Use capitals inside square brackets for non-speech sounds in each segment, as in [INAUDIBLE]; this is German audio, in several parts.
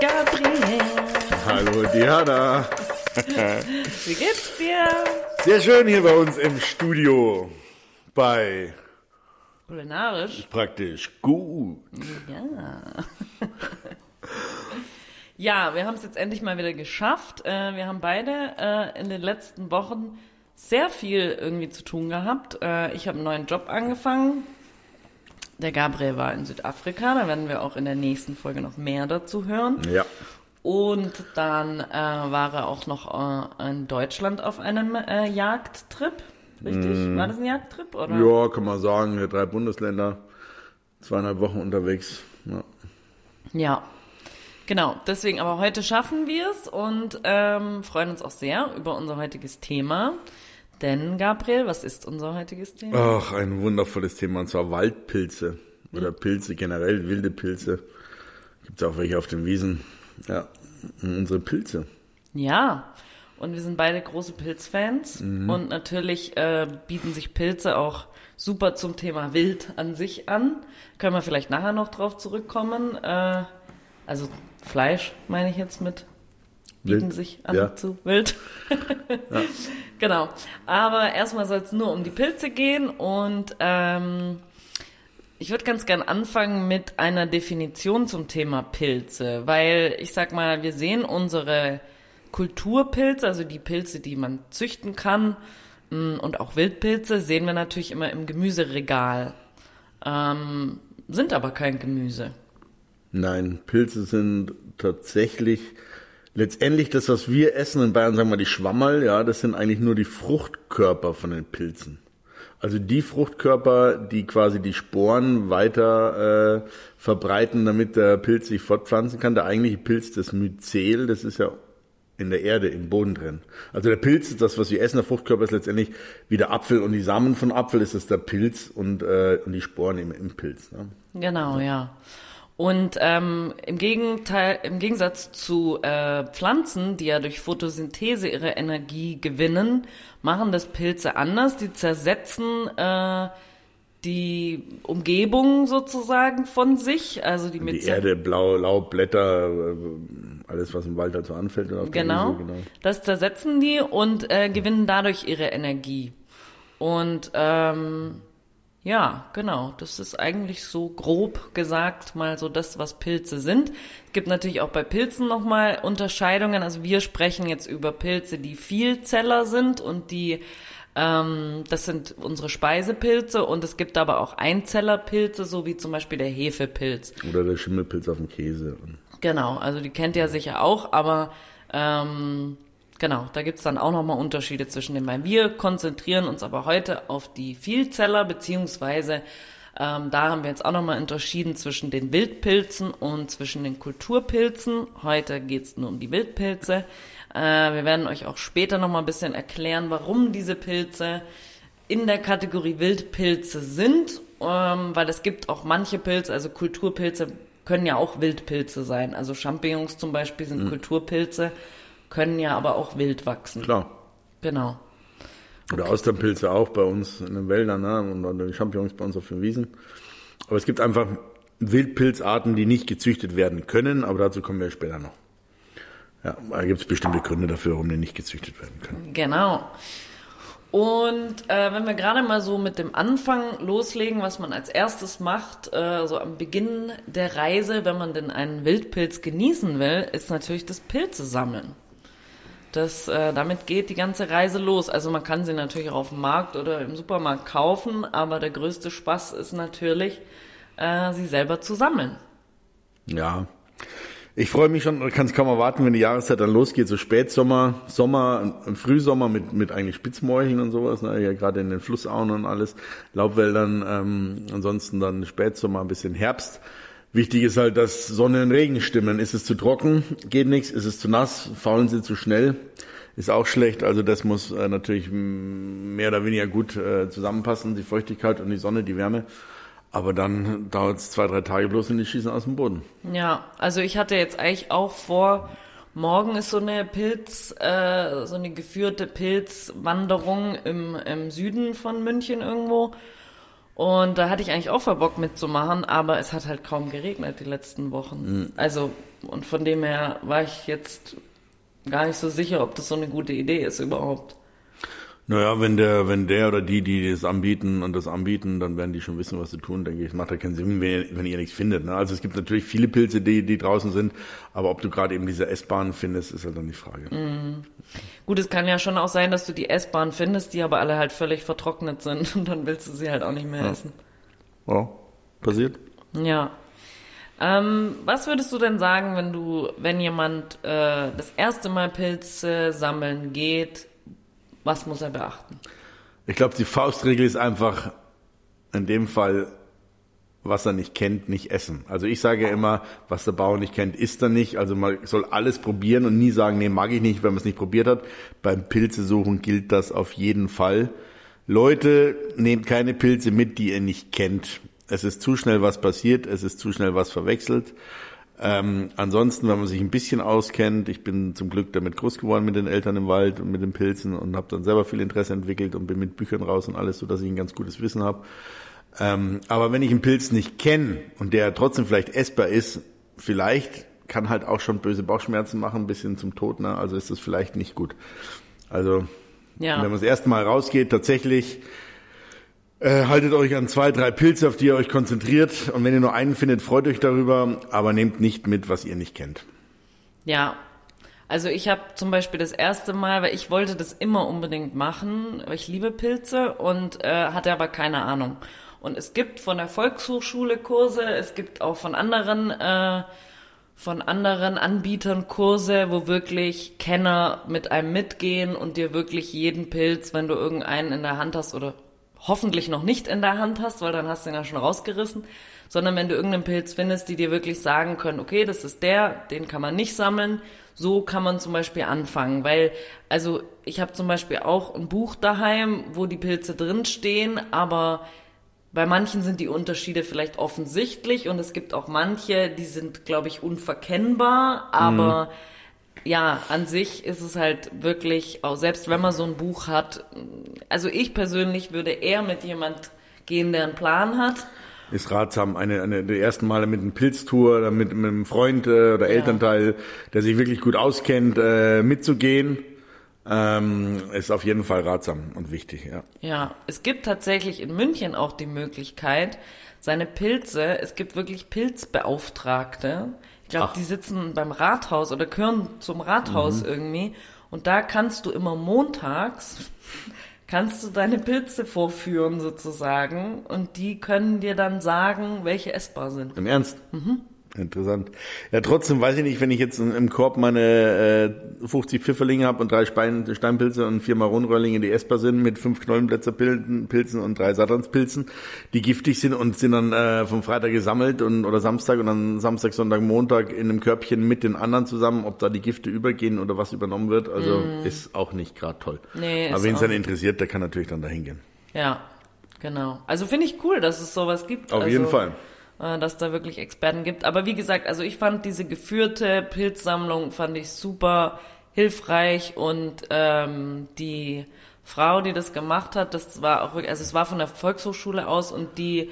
Gabriel. Hallo Diana. [LAUGHS] Wie geht's dir? Sehr schön hier bei uns im Studio. Bei Kulinarisch? praktisch gut. Ja. [LAUGHS] ja, wir haben es jetzt endlich mal wieder geschafft. Äh, Wir haben beide äh, in den letzten Wochen sehr viel irgendwie zu tun gehabt. Äh, Ich habe einen neuen Job angefangen. Der Gabriel war in Südafrika, da werden wir auch in der nächsten Folge noch mehr dazu hören. Ja. Und dann äh, war er auch noch äh, in Deutschland auf einem äh, Jagdtrip. Richtig? War das ein Jagdtrip? Oder? Ja, kann man sagen, drei Bundesländer, zweieinhalb Wochen unterwegs. Ja. Ja, genau. Deswegen, aber heute schaffen wir es und ähm, freuen uns auch sehr über unser heutiges Thema. Denn, Gabriel, was ist unser heutiges Thema? Ach, ein wundervolles Thema, und zwar Waldpilze. Oder Pilze generell, wilde Pilze. Gibt es auch welche auf den Wiesen. Ja, unsere Pilze. Ja, und wir sind beide große Pilzfans und natürlich äh, bieten sich Pilze auch super zum Thema Wild an sich an. Können wir vielleicht nachher noch drauf zurückkommen. Äh, also Fleisch meine ich jetzt mit bieten Wild, sich an ja. zu Wild. [LAUGHS] Genau. Aber erstmal soll es nur um die Pilze gehen und ähm, ich würde ganz gern anfangen mit einer Definition zum Thema Pilze, weil ich sag mal, wir sehen unsere Kulturpilze, also die Pilze, die man züchten kann mh, und auch Wildpilze, sehen wir natürlich immer im Gemüseregal, ähm, sind aber kein Gemüse. Nein, Pilze sind tatsächlich letztendlich das, was wir essen in Bayern, sagen wir die Schwammerl, ja, das sind eigentlich nur die Fruchtkörper von den Pilzen. Also die Fruchtkörper, die quasi die Sporen weiter äh, verbreiten, damit der Pilz sich fortpflanzen kann. Der eigentliche Pilz, das Myzel, das ist ja in der Erde, im Boden drin. Also der Pilz, das, was wir essen, der Fruchtkörper ist letztendlich wie der Apfel und die Samen von Apfel ist es der Pilz und, äh, und die Sporen im, im Pilz. Ne? Genau, ja. Und ähm, im Gegenteil, im Gegensatz zu äh, Pflanzen, die ja durch Photosynthese ihre Energie gewinnen, machen das Pilze anders. Die zersetzen äh, die Umgebung sozusagen von sich, also die, Die Erde, Blau, Laub, Blätter, äh, alles, was im Wald so anfällt. Oder auf Genau. Wiese, genau. Das zersetzen die und äh, gewinnen dadurch ihre Energie. Und ähm, ja, genau. Das ist eigentlich so grob gesagt mal so das, was Pilze sind. Es gibt natürlich auch bei Pilzen nochmal Unterscheidungen. Also wir sprechen jetzt über Pilze, die Vielzeller sind und die ähm, das sind unsere Speisepilze und es gibt aber auch Einzellerpilze, so wie zum Beispiel der Hefepilz. Oder der Schimmelpilz auf dem Käse. Genau, also die kennt ihr sicher auch, aber ähm, genau, da gibt's dann auch nochmal Unterschiede zwischen den beiden. Wir konzentrieren uns aber heute auf die Vielzeller, beziehungsweise ähm, da haben wir jetzt auch nochmal unterschieden zwischen den Wildpilzen und zwischen den Kulturpilzen. Heute geht's nur um die Wildpilze. Äh, wir werden euch auch später nochmal ein bisschen erklären, warum diese Pilze in der Kategorie Wildpilze sind, ähm, weil es gibt auch manche Pilze, also Kulturpilze können ja auch Wildpilze sein. Also Champignons zum Beispiel sind Kulturpilze, können ja aber auch wild wachsen. Klar. Genau. Oder Austernpilze auch bei uns in den Wäldern ne? und die Champignons bei uns auf den Wiesen. Aber es gibt einfach Wildpilzarten, die nicht gezüchtet werden können, aber dazu kommen wir später noch. Ja, da gibt es bestimmte Gründe dafür, warum die nicht gezüchtet werden können. Genau. Und äh, wenn wir gerade mal so mit dem Anfang loslegen, was man als erstes macht, äh, so am Beginn der Reise, wenn man denn einen Wildpilz genießen will, ist natürlich das Pilze sammeln. Das, äh, damit geht die ganze Reise los. Also man kann sie natürlich auch auf dem Markt oder im Supermarkt kaufen, aber der größte Spaß ist natürlich, äh, sie selber zu sammeln. Ja. Ich freue mich schon, kann es kaum erwarten, wenn die Jahreszeit dann losgeht, so Spätsommer, Sommer, Frühsommer mit, mit eigentlich Spitzmorcheln und sowas, ne? ja gerade in den Flussauen und alles, Laubwäldern, ähm, ansonsten dann Spätsommer, ein bisschen Herbst. Wichtig ist halt, dass Sonne und Regen stimmen. Ist es zu trocken, geht nichts. Ist es zu nass, faulen sie zu schnell, ist auch schlecht. Also das muss äh, natürlich mehr oder weniger gut äh, zusammenpassen, die Feuchtigkeit und die Sonne, die Wärme. Aber dann dauert es zwei, drei Tage bloß und die schießen aus dem Boden. Ja, also ich hatte jetzt eigentlich auch vor, morgen ist so eine Pilz, äh, so eine geführte Pilzwanderung im, im Süden von München irgendwo. Und da hatte ich eigentlich auch voll Bock mitzumachen, aber es hat halt kaum geregnet die letzten Wochen. Mhm. Also, und von dem her war ich jetzt gar nicht so sicher, ob das so eine gute Idee ist überhaupt. Naja, wenn der, wenn der oder die, die das anbieten und das anbieten, dann werden die schon wissen, was sie tun, denke ich. Macht ja keinen Sinn, wenn ihr, wenn ihr nichts findet. Ne? Also es gibt natürlich viele Pilze, die, die draußen sind, aber ob du gerade eben diese S-Bahn findest, ist halt dann die Frage. Mhm. Gut, es kann ja schon auch sein, dass du die S-Bahn findest, die aber alle halt völlig vertrocknet sind [LAUGHS] und dann willst du sie halt auch nicht mehr ja. essen. Ja, passiert. Ja. Ähm, was würdest du denn sagen, wenn du, wenn jemand äh, das erste Mal Pilze sammeln geht, was muss er beachten? Ich glaube, die Faustregel ist einfach in dem Fall, was er nicht kennt, nicht essen. Also ich sage ja immer, was der Bauer nicht kennt, isst er nicht. Also man soll alles probieren und nie sagen, nee, mag ich nicht, wenn man es nicht probiert hat. Beim Pilzesuchen gilt das auf jeden Fall. Leute, nehmt keine Pilze mit, die ihr nicht kennt. Es ist zu schnell was passiert, es ist zu schnell was verwechselt. Ähm, ansonsten, wenn man sich ein bisschen auskennt, ich bin zum Glück damit groß geworden mit den Eltern im Wald und mit den Pilzen und habe dann selber viel Interesse entwickelt und bin mit Büchern raus und alles, so dass ich ein ganz gutes Wissen habe. Ähm, aber wenn ich einen Pilz nicht kenne und der trotzdem vielleicht essbar ist, vielleicht kann halt auch schon böse Bauchschmerzen machen, ein bisschen zum Tod, ne? also ist das vielleicht nicht gut. Also ja. wenn man das erste Mal rausgeht, tatsächlich äh, haltet euch an zwei, drei Pilze, auf die ihr euch konzentriert. Und wenn ihr nur einen findet, freut euch darüber, aber nehmt nicht mit, was ihr nicht kennt. Ja. Also ich habe zum Beispiel das erste Mal, weil ich wollte das immer unbedingt machen, weil ich liebe Pilze und äh, hatte aber keine Ahnung. Und es gibt von der Volkshochschule Kurse, es gibt auch von anderen äh, von anderen Anbietern Kurse, wo wirklich Kenner mit einem mitgehen und dir wirklich jeden Pilz, wenn du irgendeinen in der Hand hast oder hoffentlich noch nicht in der Hand hast, weil dann hast du ihn ja schon rausgerissen, sondern wenn du irgendeinen Pilz findest, die dir wirklich sagen können, okay, das ist der, den kann man nicht sammeln, so kann man zum Beispiel anfangen, weil, also ich habe zum Beispiel auch ein Buch daheim, wo die Pilze drinstehen, aber bei manchen sind die Unterschiede vielleicht offensichtlich und es gibt auch manche, die sind, glaube ich, unverkennbar, aber mhm ja, an sich ist es halt wirklich, auch selbst wenn man so ein Buch hat, also ich persönlich würde eher mit jemand gehen, der einen Plan hat. Ist ratsam, eine, eine der ersten Male mit einem Pilztour oder mit, mit einem Freund äh, oder Elternteil, der sich wirklich gut auskennt, äh, mitzugehen. Ähm, ist auf jeden Fall ratsam und wichtig, ja. Ja, es gibt tatsächlich in München auch die Möglichkeit, seine Pilze, es gibt wirklich Pilzbeauftragte, ich glaube, die sitzen beim Rathaus oder gehören zum Rathaus mhm. irgendwie. Und da kannst du immer montags, kannst du deine Pilze vorführen sozusagen. Und die können dir dann sagen, welche essbar sind. Im Ernst? Mhm. Interessant. Ja, trotzdem weiß ich nicht, wenn ich jetzt im Korb meine äh, 50 Pfifferlinge habe und drei Spein, Steinpilze und vier Maronröhrlinge, die essbar sind, mit fünf Knollenblätterpilzen und drei Saturnspilzen, die giftig sind und sind dann äh, vom Freitag gesammelt und oder Samstag und dann Samstag, Sonntag, Montag in einem Körbchen mit den anderen zusammen, ob da die Gifte übergehen oder was übernommen wird. Also mm. ist auch nicht gerade toll. Nee, Aber wen es dann interessiert, der kann natürlich dann dahin gehen. Ja, genau. Also finde ich cool, dass es sowas gibt. Auf also, jeden Fall. Äh, dass da wirklich Experten gibt. Aber wie gesagt, also ich fand diese geführte Pilzsammlung fand ich super hilfreich und ähm, die Frau, die das gemacht hat, das war auch wirklich, also es war von der Volkshochschule aus und die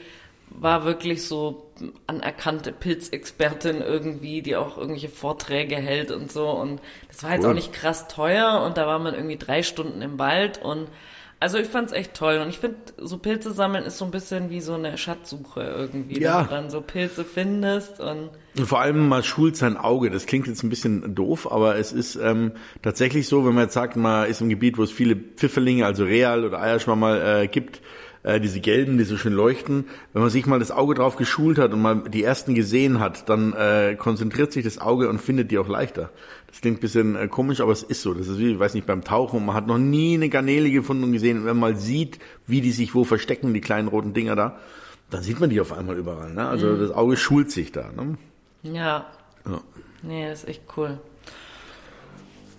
war wirklich so anerkannte Pilzexpertin irgendwie, die auch irgendwelche Vorträge hält und so und das war jetzt cool. auch nicht krass teuer und da war man irgendwie drei Stunden im Wald und also ich fand's echt toll und ich finde, so Pilze sammeln ist so ein bisschen wie so eine Schatzsuche irgendwie, ja. wenn du dann so Pilze findest und und vor allem mal schult sein Auge. Das klingt jetzt ein bisschen doof, aber es ist ähm, tatsächlich so, wenn man jetzt sagt, man ist im Gebiet, wo es viele Pfifferlinge, also Real oder Eierschwammerl äh, gibt, äh, diese gelben, die so schön leuchten. Wenn man sich mal das Auge drauf geschult hat und mal die ersten gesehen hat, dann äh, konzentriert sich das Auge und findet die auch leichter. Das klingt ein bisschen äh, komisch, aber es ist so. Das ist wie, ich weiß nicht, beim Tauchen. Man hat noch nie eine Garnele gefunden und gesehen. Und wenn man mal sieht, wie die sich wo verstecken, die kleinen roten Dinger da, dann sieht man die auf einmal überall. Ne? Also mhm. das Auge schult sich da. Ne? Ja. ja. Nee, das ist echt cool.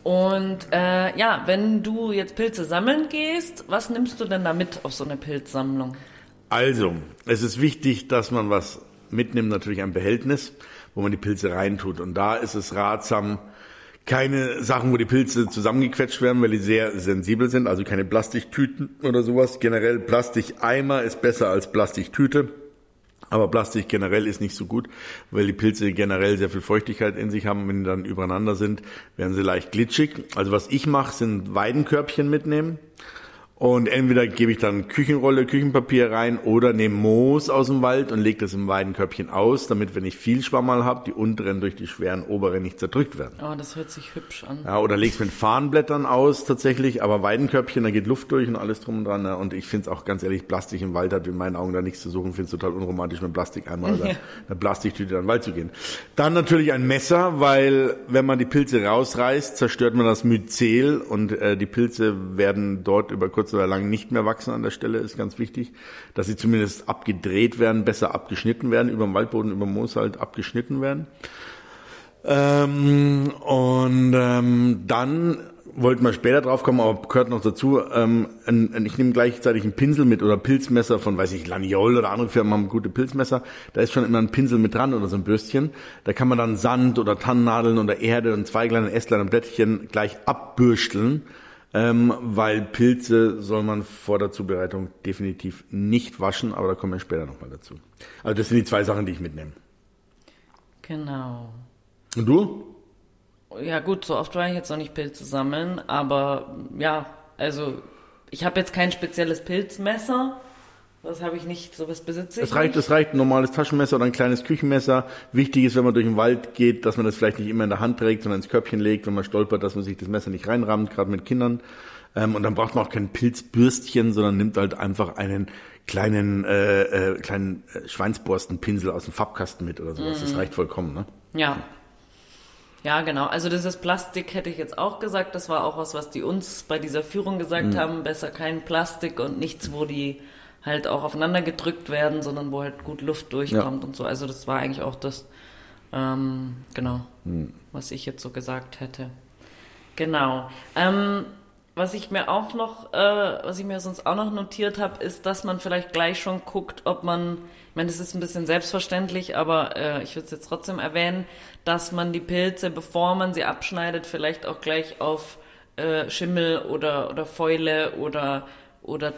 Und äh, ja, wenn du jetzt Pilze sammeln gehst, was nimmst du denn da mit auf so eine Pilzsammlung? Also, es ist wichtig, dass man was mitnimmt, natürlich ein Behältnis, wo man die Pilze reintut. Und da ist es ratsam, keine Sachen, wo die Pilze zusammengequetscht werden, weil die sehr sensibel sind, also keine Plastiktüten oder sowas. Generell Plastikeimer ist besser als Plastiktüte. Aber Plastik generell ist nicht so gut, weil die Pilze generell sehr viel Feuchtigkeit in sich haben. Wenn die dann übereinander sind, werden sie leicht glitschig. Also was ich mache, sind Weidenkörbchen mitnehmen. Und entweder gebe ich dann Küchenrolle, Küchenpapier rein oder nehme Moos aus dem Wald und lege das im Weidenkörbchen aus, damit, wenn ich viel Schwammerl habe, die unteren durch die schweren oberen nicht zerdrückt werden. Oh, das hört sich hübsch an. Ja, oder leg's mit Farnblättern aus tatsächlich, aber Weidenkörbchen, da geht Luft durch und alles drum und dran. Ja. Und ich finde es auch ganz ehrlich, Plastik im Wald hat in meinen Augen da nichts zu suchen. Finde es total unromantisch, mit Plastik einmal oder eine Plastiktüte in den Wald zu gehen. Dann natürlich ein Messer, weil wenn man die Pilze rausreißt, zerstört man das Myzel und äh, die Pilze werden dort über kurz oder lang nicht mehr wachsen an der Stelle, ist ganz wichtig, dass sie zumindest abgedreht werden, besser abgeschnitten werden, über dem Waldboden, über dem Moos halt abgeschnitten werden. Ähm, und ähm, dann wollten wir später drauf kommen, aber gehört noch dazu, ähm, ein, ein, ich nehme gleichzeitig einen Pinsel mit oder Pilzmesser von, weiß ich, Laniol oder andere Firmen haben gute Pilzmesser. Da ist schon immer ein Pinsel mit dran oder so ein Bürstchen. Da kann man dann Sand oder Tannennadeln oder Erde und Zweiglein, Ästlein und Blättchen gleich abbürsteln ähm, weil Pilze soll man vor der Zubereitung definitiv nicht waschen, aber da kommen wir später nochmal dazu. Also das sind die zwei Sachen, die ich mitnehme. Genau. Und du? Ja gut, so oft war ich jetzt noch nicht Pilze sammeln, aber ja, also ich habe jetzt kein spezielles Pilzmesser, das habe ich nicht, sowas besitze ich. Es reicht, es reicht ein normales Taschenmesser oder ein kleines Küchenmesser. Wichtig ist, wenn man durch den Wald geht, dass man das vielleicht nicht immer in der Hand trägt, sondern ins Körbchen legt, wenn man stolpert, dass man sich das Messer nicht reinrammt, gerade mit Kindern. Ähm, und dann braucht man auch kein Pilzbürstchen, sondern nimmt halt einfach einen kleinen, äh, äh, kleinen äh, Schweinsborstenpinsel aus dem Farbkasten mit oder sowas. Mhm. Das reicht vollkommen, ne? Ja. Ja, genau. Also dieses Plastik hätte ich jetzt auch gesagt. Das war auch was, was die uns bei dieser Führung gesagt mhm. haben. Besser kein Plastik und nichts, wo die halt auch aufeinander gedrückt werden, sondern wo halt gut Luft durchkommt ja. und so. Also das war eigentlich auch das, ähm, genau, hm. was ich jetzt so gesagt hätte. Genau. Ähm, was ich mir auch noch, äh, was ich mir sonst auch noch notiert habe, ist, dass man vielleicht gleich schon guckt, ob man, ich meine, das ist ein bisschen selbstverständlich, aber äh, ich würde es jetzt trotzdem erwähnen, dass man die Pilze, bevor man sie abschneidet, vielleicht auch gleich auf äh, Schimmel oder, oder Fäule oder, oder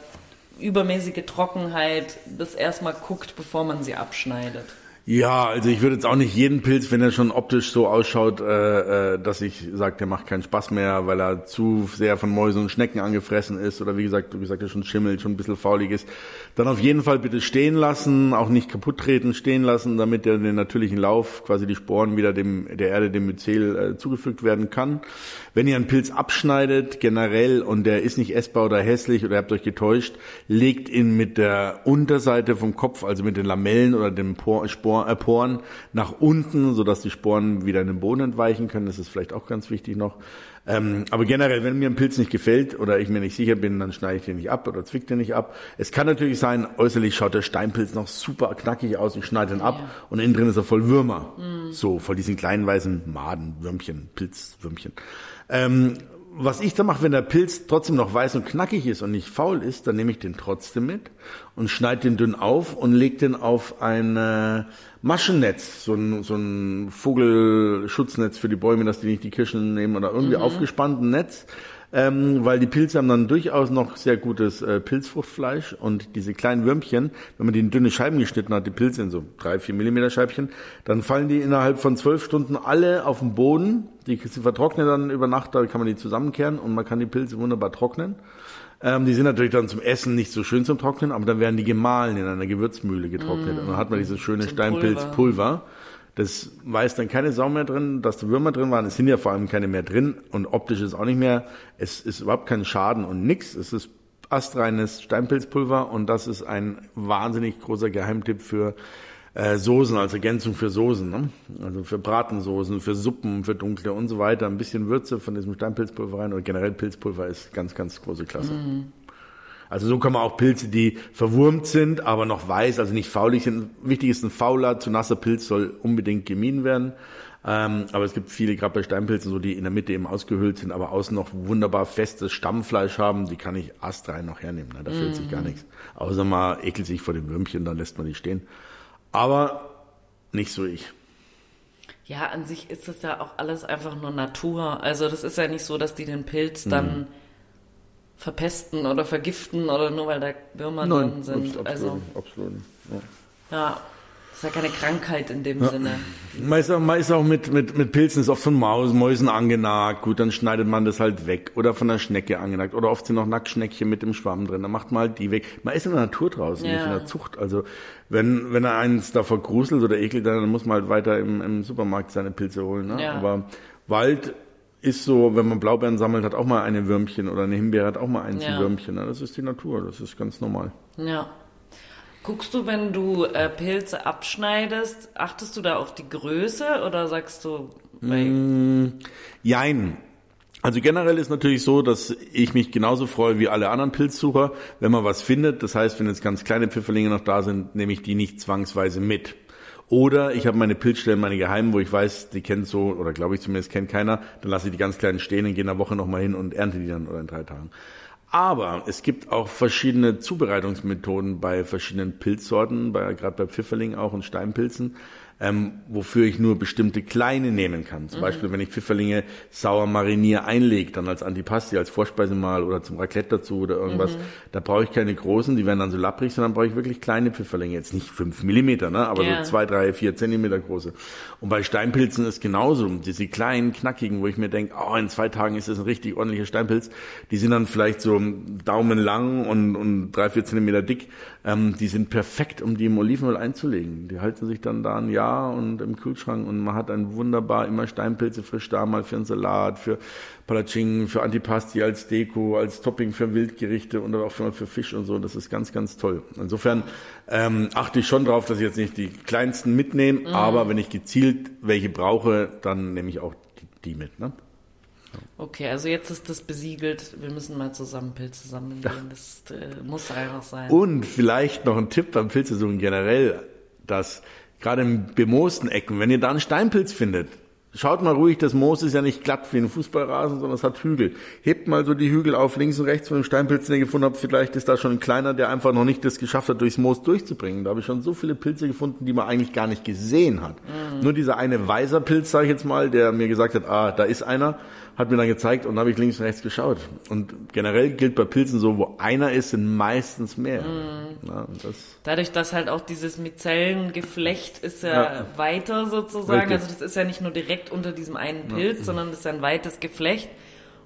übermäßige Trockenheit das erstmal guckt, bevor man sie abschneidet. Ja, also ich würde jetzt auch nicht jeden Pilz, wenn er schon optisch so ausschaut, äh, äh, dass ich sage, der macht keinen Spaß mehr, weil er zu sehr von Mäusen und Schnecken angefressen ist oder wie gesagt, wie gesagt, er schon schimmelt, schon ein bisschen faulig ist, dann auf jeden Fall bitte stehen lassen, auch nicht kaputt treten, stehen lassen, damit er den natürlichen Lauf, quasi die Sporen wieder dem der Erde, dem Myzel äh, zugefügt werden kann. Wenn ihr einen Pilz abschneidet, generell, und der ist nicht essbar oder hässlich oder ihr habt euch getäuscht, legt ihn mit der Unterseite vom Kopf, also mit den Lamellen oder den Sporen äh, Poren nach unten, sodass die Sporen wieder in den Boden entweichen können. Das ist vielleicht auch ganz wichtig noch. Ähm, aber generell, wenn mir ein Pilz nicht gefällt oder ich mir nicht sicher bin, dann schneide ich den nicht ab oder zwick den nicht ab. Es kann natürlich sein, äußerlich schaut der Steinpilz noch super knackig aus, ich schneide den ab ja. und innen drin ist er voll Würmer. Mhm. So, voll diesen kleinen weißen Maden, Würmchen, Pilzwürmchen. Ähm, was ich da mache, wenn der Pilz trotzdem noch weiß und knackig ist und nicht faul ist, dann nehme ich den trotzdem mit und schneide den dünn auf und lege den auf ein äh, Maschennetz, so ein, so ein Vogelschutznetz für die Bäume, dass die nicht die Kirschen nehmen oder irgendwie mhm. aufgespannten Netz ähm, weil die Pilze haben dann durchaus noch sehr gutes äh, Pilzfruchtfleisch und diese kleinen Würmchen, wenn man die in dünne Scheiben geschnitten hat, die Pilze in so drei, vier Millimeter Scheibchen, dann fallen die innerhalb von zwölf Stunden alle auf den Boden. Die sie vertrocknen dann über Nacht, da kann man die zusammenkehren und man kann die Pilze wunderbar trocknen. Ähm, die sind natürlich dann zum Essen nicht so schön zum Trocknen, aber dann werden die gemahlen in einer Gewürzmühle getrocknet mm, und dann hat man dieses schöne Steinpilzpulver. Das weiß dann keine Sau mehr drin, dass da Würmer drin waren. Es sind ja vor allem keine mehr drin und optisch ist auch nicht mehr. Es ist überhaupt kein Schaden und nix. Es ist astreines Steinpilzpulver und das ist ein wahnsinnig großer Geheimtipp für äh, Soßen, als Ergänzung für Soßen. Ne? Also für Bratensoßen, für Suppen, für dunkle und so weiter. Ein bisschen Würze von diesem Steinpilzpulver rein oder generell Pilzpulver ist ganz, ganz große Klasse. Mhm. Also so kann man auch Pilze, die verwurmt sind, aber noch weiß, also nicht faulig sind. Wichtig ist ein fauler, zu nasser Pilz soll unbedingt gemieden werden. Ähm, aber es gibt viele, gerade bei Steinpilzen, so die in der Mitte eben ausgehöhlt sind, aber außen noch wunderbar festes Stammfleisch haben, die kann ich astrein noch hernehmen. Ne? Da fehlt mm. sich gar mhm. nichts. Außer man ekelt sich vor dem Würmchen, dann lässt man die stehen. Aber nicht so ich. Ja, an sich ist das ja auch alles einfach nur Natur. Also das ist ja nicht so, dass die den Pilz dann verpesten oder vergiften oder nur weil da Würmer drin sind. absolut, also absolut. Ja. ja, das ist ja keine Krankheit in dem Sinne. Man ist auch, man ist auch mit, mit, mit Pilzen ist oft von Maus, Mäusen angenagt. Gut, dann schneidet man das halt weg. Oder von der Schnecke angenagt. Oder oft sind noch Nacktschneckchen mit dem Schwamm drin. Dann macht man halt die weg. Man ist in der Natur draußen, Ja. nicht in der Zucht. Also wenn, wenn er eins da vergruselt oder ekelt, dann muss man halt weiter im, im Supermarkt seine Pilze holen. Ne? Ja. Aber Wald ist so, wenn man Blaubeeren sammelt, hat auch mal eine Würmchen. Oder eine Himbeere hat auch mal eins Ja. ein Würmchen. Ne? Das ist die Natur. Das ist ganz normal. Ja. Guckst du, wenn du äh, Pilze abschneidest, achtest du da auf die Größe oder sagst du, weil, Jein. Also generell ist natürlich so, dass ich mich genauso freue wie alle anderen Pilzsucher, wenn man was findet. Das heißt, wenn jetzt ganz kleine Pfifferlinge noch da sind, nehme ich die nicht zwangsweise mit. Oder ich habe meine Pilzstellen, meine geheimen, wo ich weiß, die kennt so, oder glaube ich zumindest kennt keiner, dann lasse ich die ganz kleinen stehen und gehe in einer Woche nochmal hin und ernte die dann oder in drei Tagen. Aber es gibt auch verschiedene Zubereitungsmethoden bei verschiedenen Pilzsorten, bei, gerade bei Pfifferlingen auch und Steinpilzen, ähm, wofür ich nur bestimmte kleine nehmen kann. Zum Beispiel, wenn ich Pfifferlinge sauer mariniere, einlege, dann als Antipasti, als Vorspeise mal oder zum Raclette dazu oder irgendwas, da brauche ich keine großen, die werden dann so lapprig, sondern brauche ich wirklich kleine Pfifferlinge. Jetzt nicht fünf Millimeter, ne? aber Ja. so zwei, drei, vier Zentimeter große. Und bei Steinpilzen ist genauso. Diese kleinen, knackigen, wo ich mir denke, oh, in zwei Tagen ist das ein richtig ordentlicher Steinpilz. Die sind dann vielleicht so daumenlang und, und drei, vier Zentimeter dick. Ähm, die sind perfekt, um die im Olivenöl einzulegen. Die halten sich dann da ein Jahr und im Kühlschrank und man hat ein wunderbar immer Steinpilze frisch da, mal für einen Salat, für Palatschinken, für Antipasti als Deko, als Topping für Wildgerichte und auch für, für Fisch und so. Das ist ganz, ganz toll. Insofern ähm, achte ich schon drauf, dass ich jetzt nicht die kleinsten mitnehme, aber wenn ich gezielt welche brauche, dann nehme ich auch die, die mit. Ne? Okay, also jetzt ist das besiegelt, wir müssen mal zusammen Pilze sammeln gehen, das äh, muss einfach sein. Und vielleicht noch ein Tipp beim Pilzesuchen generell, dass gerade in bemoosten Ecken, wenn ihr da einen Steinpilz findet, schaut mal ruhig, das Moos ist ja nicht glatt wie ein Fußballrasen, sondern es hat Hügel. Hebt mal so die Hügel auf links und rechts von dem Steinpilz, den ihr gefunden habt. Vielleicht ist da schon ein kleiner, der einfach noch nicht das geschafft hat, durchs Moos durchzubringen. Da habe ich schon so viele Pilze gefunden, die man eigentlich gar nicht gesehen hat. Nur dieser eine weißer Pilz, sage ich jetzt mal, der mir gesagt hat, ah, da ist einer, hat mir dann gezeigt und dann habe ich links und rechts geschaut. Und generell gilt bei Pilzen so, wo einer ist, sind meistens mehr. Ja, und das Dadurch, dass halt auch dieses Mizellengeflecht ist ja, Ja. weiter sozusagen, Richtig. also das ist ja nicht nur direkt unter diesem einen Pilz, sondern das ist ja ein weites Geflecht.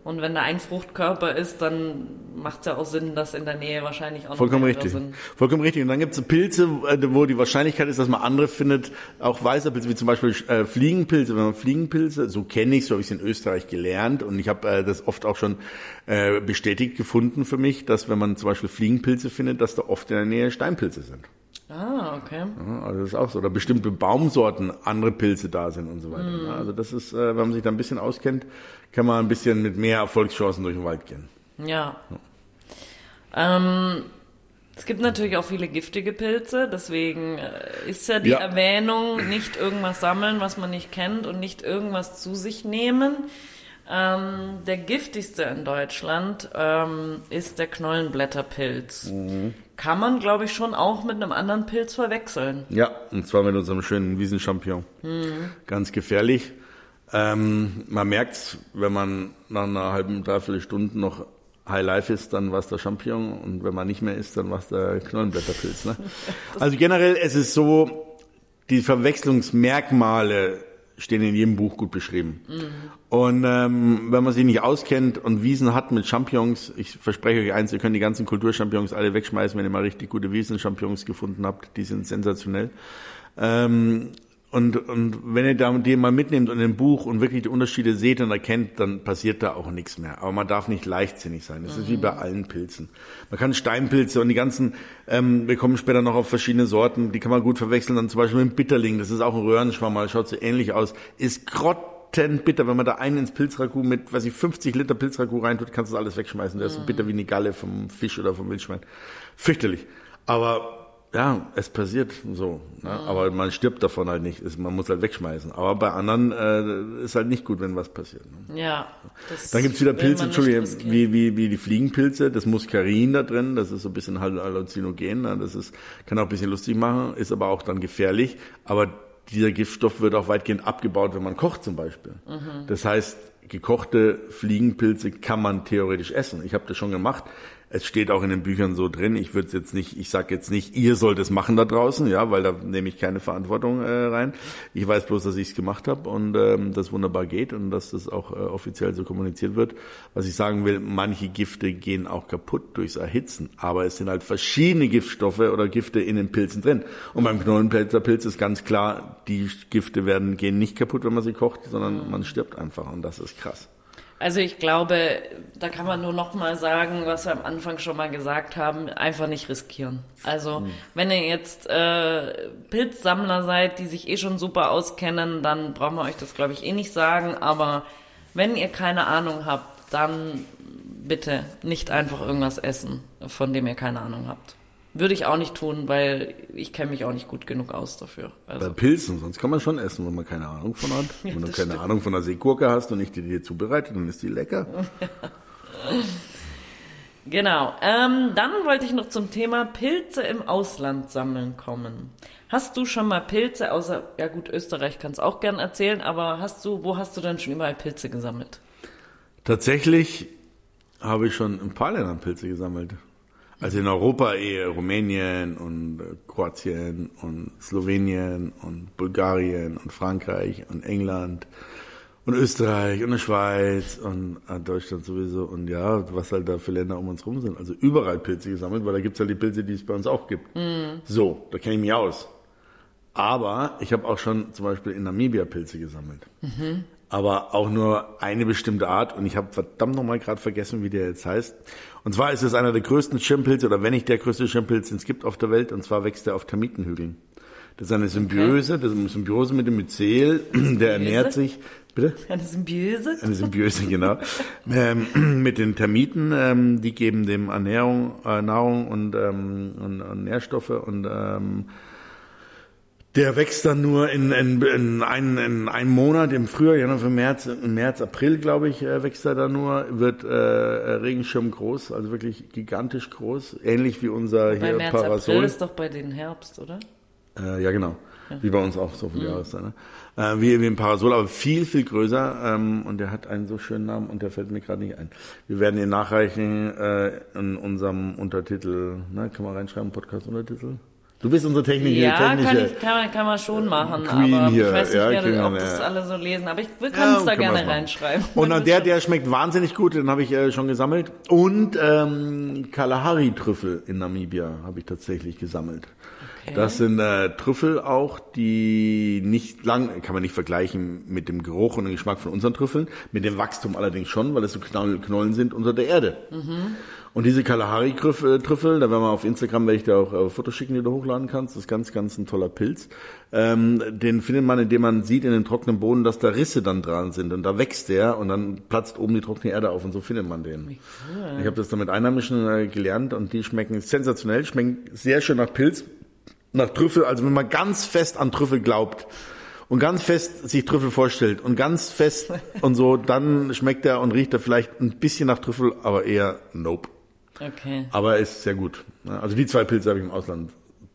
Und wenn da ein Fruchtkörper ist, dann macht es ja auch Sinn, dass in der Nähe wahrscheinlich auch noch Vollkommen richtig. sind. Vollkommen richtig. Und dann gibt es Pilze, äh, wo die Wahrscheinlichkeit ist, dass man andere findet, auch weißer Pilze, wie zum Beispiel äh, Fliegenpilze. Wenn man Fliegenpilze, so kenne ich so habe ich es in Österreich gelernt und ich habe äh, das oft auch schon äh, bestätigt gefunden für mich, dass wenn man zum Beispiel Fliegenpilze findet, dass da oft in der Nähe Steinpilze sind. Ah, okay. Ja, also das ist auch so. Oder bestimmte Baumsorten andere Pilze da sind und so weiter. Ja, Also das ist, äh, wenn man sich da ein bisschen auskennt, kann man ein bisschen mit mehr Erfolgschancen durch den Wald gehen. Ja. Ähm, es gibt natürlich auch viele giftige Pilze, deswegen äh, ist ja die Ja. Erwähnung, nicht irgendwas sammeln, was man nicht kennt und nicht irgendwas zu sich nehmen. Ähm, der giftigste in Deutschland ähm, ist der Knollenblätterpilz. Kann man, glaube ich, schon auch mit einem anderen Pilz verwechseln. Ja, und zwar mit unserem schönen Wiesenchampignon. Ganz gefährlich. Ähm, man merkt's, wenn man nach einer halben, dreiviertel Stunde noch High Life ist, dann war's der Champignon und wenn man nicht mehr ist, dann war's der Knollenblätterpilz. Ne? [LAUGHS] Also generell, es ist so, die Verwechslungsmerkmale stehen in jedem Buch gut beschrieben. Und ähm, wenn man sich nicht auskennt und Wiesen hat mit Champignons, ich verspreche euch eins, ihr könnt die ganzen Kulturchampignons alle wegschmeißen, wenn ihr mal richtig gute Wiesen-Champignons gefunden habt. Die sind sensationell. Ähm, und, und wenn ihr da die mal mitnehmt und im Buch und wirklich die Unterschiede seht und erkennt, dann passiert da auch nichts mehr. Aber man darf nicht leichtsinnig sein. Das ist wie bei allen Pilzen. Man kann Steinpilze und die ganzen, ähm, wir kommen später noch auf verschiedene Sorten, die kann man gut verwechseln. Dann zum Beispiel mit dem Bitterling, das ist auch ein Röhrenschwammer, schaut so ähnlich aus, ist grottenbitter. Wenn man da einen ins Pilzragout mit, weiß ich, 50 Liter Pilzragout reintut, kannst du das alles wegschmeißen. Der ist so bitter wie eine Galle vom Fisch oder vom Wildschwein. Fürchterlich. Aber ja, es passiert so. Ne? Aber man stirbt davon halt nicht. Man muss halt wegschmeißen. Aber bei anderen äh, ist halt nicht gut, wenn was passiert. Ne? Ja. das Dann gibt's wieder Pilze, Entschuldigung, wie, wie, wie die Fliegenpilze, das Muskarin da drin, das ist so ein bisschen Hall- Halluzinogen, ne? das ist, kann auch ein bisschen lustig machen, ist aber auch dann gefährlich. Aber dieser Giftstoff wird auch weitgehend abgebaut, wenn man kocht zum Beispiel. Das heißt, gekochte Fliegenpilze kann man theoretisch essen. Ich habe das schon gemacht. Es steht auch in den Büchern so drin. Ich würde jetzt nicht, ich sage jetzt nicht, ihr sollt es machen da draußen, ja, weil da nehme ich keine Verantwortung äh, rein. Ich weiß bloß, dass ich es gemacht habe und ähm, das wunderbar geht und dass das auch äh, offiziell so kommuniziert wird. Was ich sagen will, manche Gifte gehen auch kaputt durchs Erhitzen, aber es sind halt verschiedene Giftstoffe oder Gifte in den Pilzen drin. Und beim Knollenpilzerpilz ist ganz klar, die Gifte werden gehen nicht kaputt, wenn man sie kocht, sondern man stirbt einfach und das ist krass. Also ich glaube, da kann man nur noch mal sagen, was wir am Anfang schon mal gesagt haben, einfach nicht riskieren. Also mhm. wenn ihr jetzt äh, Pilzsammler seid, die sich eh schon super auskennen, dann brauchen wir euch das, glaube ich, eh nicht sagen. Aber wenn ihr keine Ahnung habt, dann bitte nicht einfach irgendwas essen, von dem ihr keine Ahnung habt. Würde ich auch nicht tun, weil ich kenne mich auch nicht gut genug aus dafür. Also. Bei Pilzen, sonst kann man schon essen, wenn man keine Ahnung von hat. [LAUGHS] Ja, wenn du keine stimmt. Ahnung von der Seegurke hast und nicht die dir zubereitet, dann ist die lecker. [LAUGHS] genau. Ähm, dann wollte ich noch zum Thema Pilze im Ausland sammeln kommen. Hast du schon mal Pilze, außer, ja gut, Österreich kann es auch gern erzählen, aber hast du, wo hast du denn schon überall Pilze gesammelt? Tatsächlich habe ich schon ein paar Ländern Pilze gesammelt. Also in Europa eher Rumänien und äh, Kroatien und Slowenien und Bulgarien und Frankreich und England und Österreich und die Schweiz und äh, Deutschland sowieso und ja, was halt da für Länder um uns rum sind. Also überall Pilze gesammelt, weil da gibt's halt die Pilze, die es bei uns auch gibt. Mm. So, da kenne ich mich aus. Aber ich habe auch schon zum Beispiel in Namibia Pilze gesammelt. Mhm aber auch nur eine bestimmte Art. Und ich habe verdammt nochmal gerade vergessen, wie der jetzt heißt. Und zwar ist es einer der größten Schirmpilze, oder wenn nicht der größte Schirmpilz, den es gibt auf der Welt. Und zwar wächst er auf Termitenhügeln. Das ist eine Symbiose, okay. das ist eine Symbiose mit dem Myzel, [CLEARS THROAT] der ernährt sich. Bitte? Eine Symbiose? Eine Symbiose, genau. ähm, [CLEARS THROAT] mit den Termiten, ähm, die geben dem Ernährung, äh, Nahrung und, ähm, und, und Nährstoffe und ähm, der wächst dann nur in, in, in, ein, in einem Monat, im Frühjahr, Januar, März, März, April, glaube ich, äh, wächst er dann nur, wird äh, Regenschirm groß, also wirklich gigantisch groß, ähnlich wie unser bei hier März, Parasol. April ist doch bei den Herbst, oder? Äh, ja, genau. Ja. Wie bei uns auch so viel mhm. Jahreszeit. Ne? Äh, wie, wie ein Parasol, aber viel, viel größer. Ähm, und der hat einen so schönen Namen und der fällt mir gerade nicht ein. Wir werden ihn nachreichen äh, in unserem Untertitel. Ne? Kann man reinschreiben, Podcast-Untertitel? Du bist unsere Technik ja, technische kann, ich, kann, man, kann man schon machen, Queen aber hier. ich weiß nicht, ja, wer, ob das alle so lesen. Aber ich kann es ja, da gerne reinschreiben. Und dann der, der schmeckt wahnsinnig gut, den habe ich äh, schon gesammelt. Und ähm, Kalahari-Trüffel in Namibia habe ich tatsächlich gesammelt. Okay. Das sind äh, Trüffel auch, die nicht lang, kann man nicht vergleichen mit dem Geruch und dem Geschmack von unseren Trüffeln, mit dem Wachstum allerdings schon, weil es so Knollen sind unter der Erde. Mhm. Und diese Kalahari-Trüffel, da werden wir auf Instagram, werde ich dir auch äh, Fotos schicken, die du hochladen kannst. Das ist ganz, ganz ein toller Pilz. Ähm, den findet man, indem man sieht in den trockenen Boden, dass da Risse dann dran sind. Und da wächst der und dann platzt oben die trockene Erde auf und so findet man den. Cool. Ich habe das dann mit Einheimischen äh, gelernt und die schmecken sensationell, schmecken sehr schön nach Pilz, nach Trüffel. Also wenn man ganz fest an Trüffel glaubt, und ganz fest sich Trüffel vorstellt und ganz fest [LAUGHS] und so, dann schmeckt er und riecht er vielleicht ein bisschen nach Trüffel, aber eher nope. Okay. Aber ist sehr gut. Also die zwei Pilze habe ich im Ausland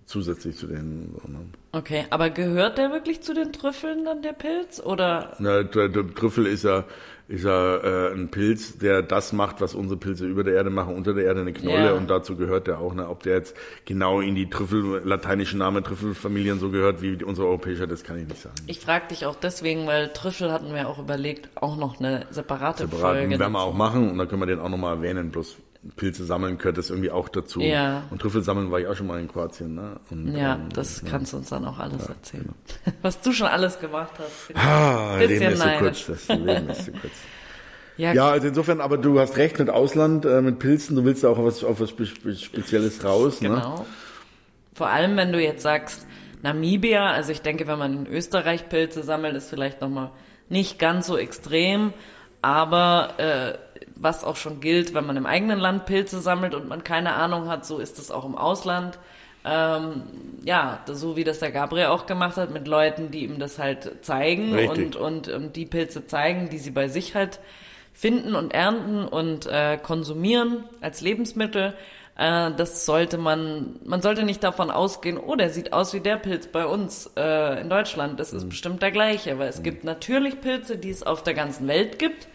zusätzlich zu den. Ne? Okay, aber gehört der wirklich zu den Trüffeln dann der Pilz oder? Na, der, der Trüffel ist ja ist ja äh, ein Pilz, der das macht, was unsere Pilze über der Erde machen, unter der Erde eine Knolle ja. und dazu gehört der auch. Ne, ob der jetzt genau in die Trüffel lateinischen Namen Trüffelfamilien so gehört wie unsere europäische, das kann ich nicht sagen. Ich frage dich auch deswegen, weil Trüffel hatten wir auch überlegt, auch noch eine separate Separat, Folge. werden wir auch machen und da können wir den auch nochmal erwähnen. Bloß Pilze sammeln gehört das irgendwie auch dazu. Ja. Und Trüffel sammeln war ich auch schon mal in Kroatien. Ne? Und, ja, ähm, das ja. kannst du uns dann auch alles ja, erzählen. Genau. [LAUGHS] Was du schon alles gemacht hast. Ah, Leben ist so kurz. Das Leben ist so kurz. [LAUGHS] Ja, ja, also insofern, aber du hast recht mit Ausland, äh, mit Pilzen, du willst auch auf was, auf was Spezielles raus. Ne? Genau. Ne? Vor allem, wenn du jetzt sagst, Namibia, also ich denke, wenn man in Österreich Pilze sammelt, ist vielleicht nochmal nicht ganz so extrem, aber äh, was auch schon gilt, wenn man im eigenen Land Pilze sammelt und man keine Ahnung hat, so ist es auch im Ausland. Ähm, ja, so wie das der Gabriel auch gemacht hat, mit Leuten, die ihm das halt zeigen und, und, und die Pilze zeigen, die sie bei sich halt finden und ernten und äh, konsumieren als Lebensmittel. Äh, das sollte man, man sollte nicht davon ausgehen, oh, der sieht aus wie der Pilz bei uns äh, in Deutschland. Das ist mhm. bestimmt der gleiche, weil es mhm. gibt natürlich Pilze, die es auf der ganzen Welt gibt,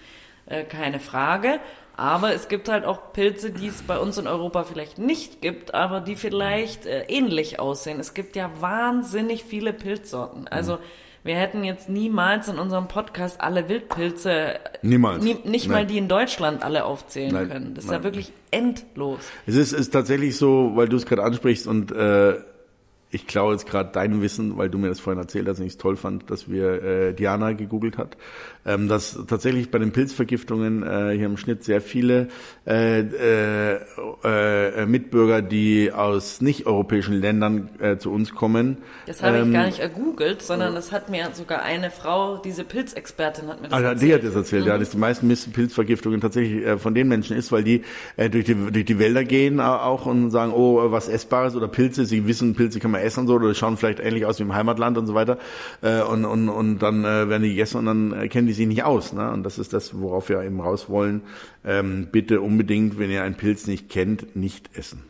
äh, keine Frage. Aber es gibt halt auch Pilze, die es bei uns in Europa vielleicht nicht gibt, aber die vielleicht äh, ähnlich aussehen. Es gibt ja wahnsinnig viele Pilzsorten. Also wir hätten jetzt niemals in unserem Podcast alle Wildpilze, niemals. Nie, nicht Nein. mal die in Deutschland alle aufzählen Nein. können. Das ist Nein. ja wirklich endlos. Es ist, ist tatsächlich so, weil du es gerade ansprichst und äh, ich klaue jetzt gerade dein Wissen, weil du mir das vorhin erzählt hast und ich es toll fand, dass wir äh, Diana gegoogelt hat, ähm, dass tatsächlich bei den Pilzvergiftungen äh, hier im Schnitt sehr viele äh, äh, äh, Mitbürger, die aus nicht-europäischen Ländern äh, zu uns kommen. Das habe ähm, ich gar nicht ergoogelt, sondern das hat mir sogar eine Frau, diese Pilzexpertin hat mir das also, erzählt. Die hat das erzählt, mhm. ja, dass die meisten Pilzvergiftungen tatsächlich äh, von den Menschen ist, weil die äh, durch, die durch die Wälder gehen äh, auch und sagen, oh, was Essbares oder Pilze, sie wissen, Pilze kann man essen so, oder schauen vielleicht ähnlich aus wie im Heimatland und so weiter. Äh, und, und, und dann äh, werden die gegessen und dann kennen die sich nicht aus. Ne? Und das ist das, worauf wir eben raus wollen. Ähm, bitte unbedingt, wenn ihr einen Pilz nicht kennt, nicht essen.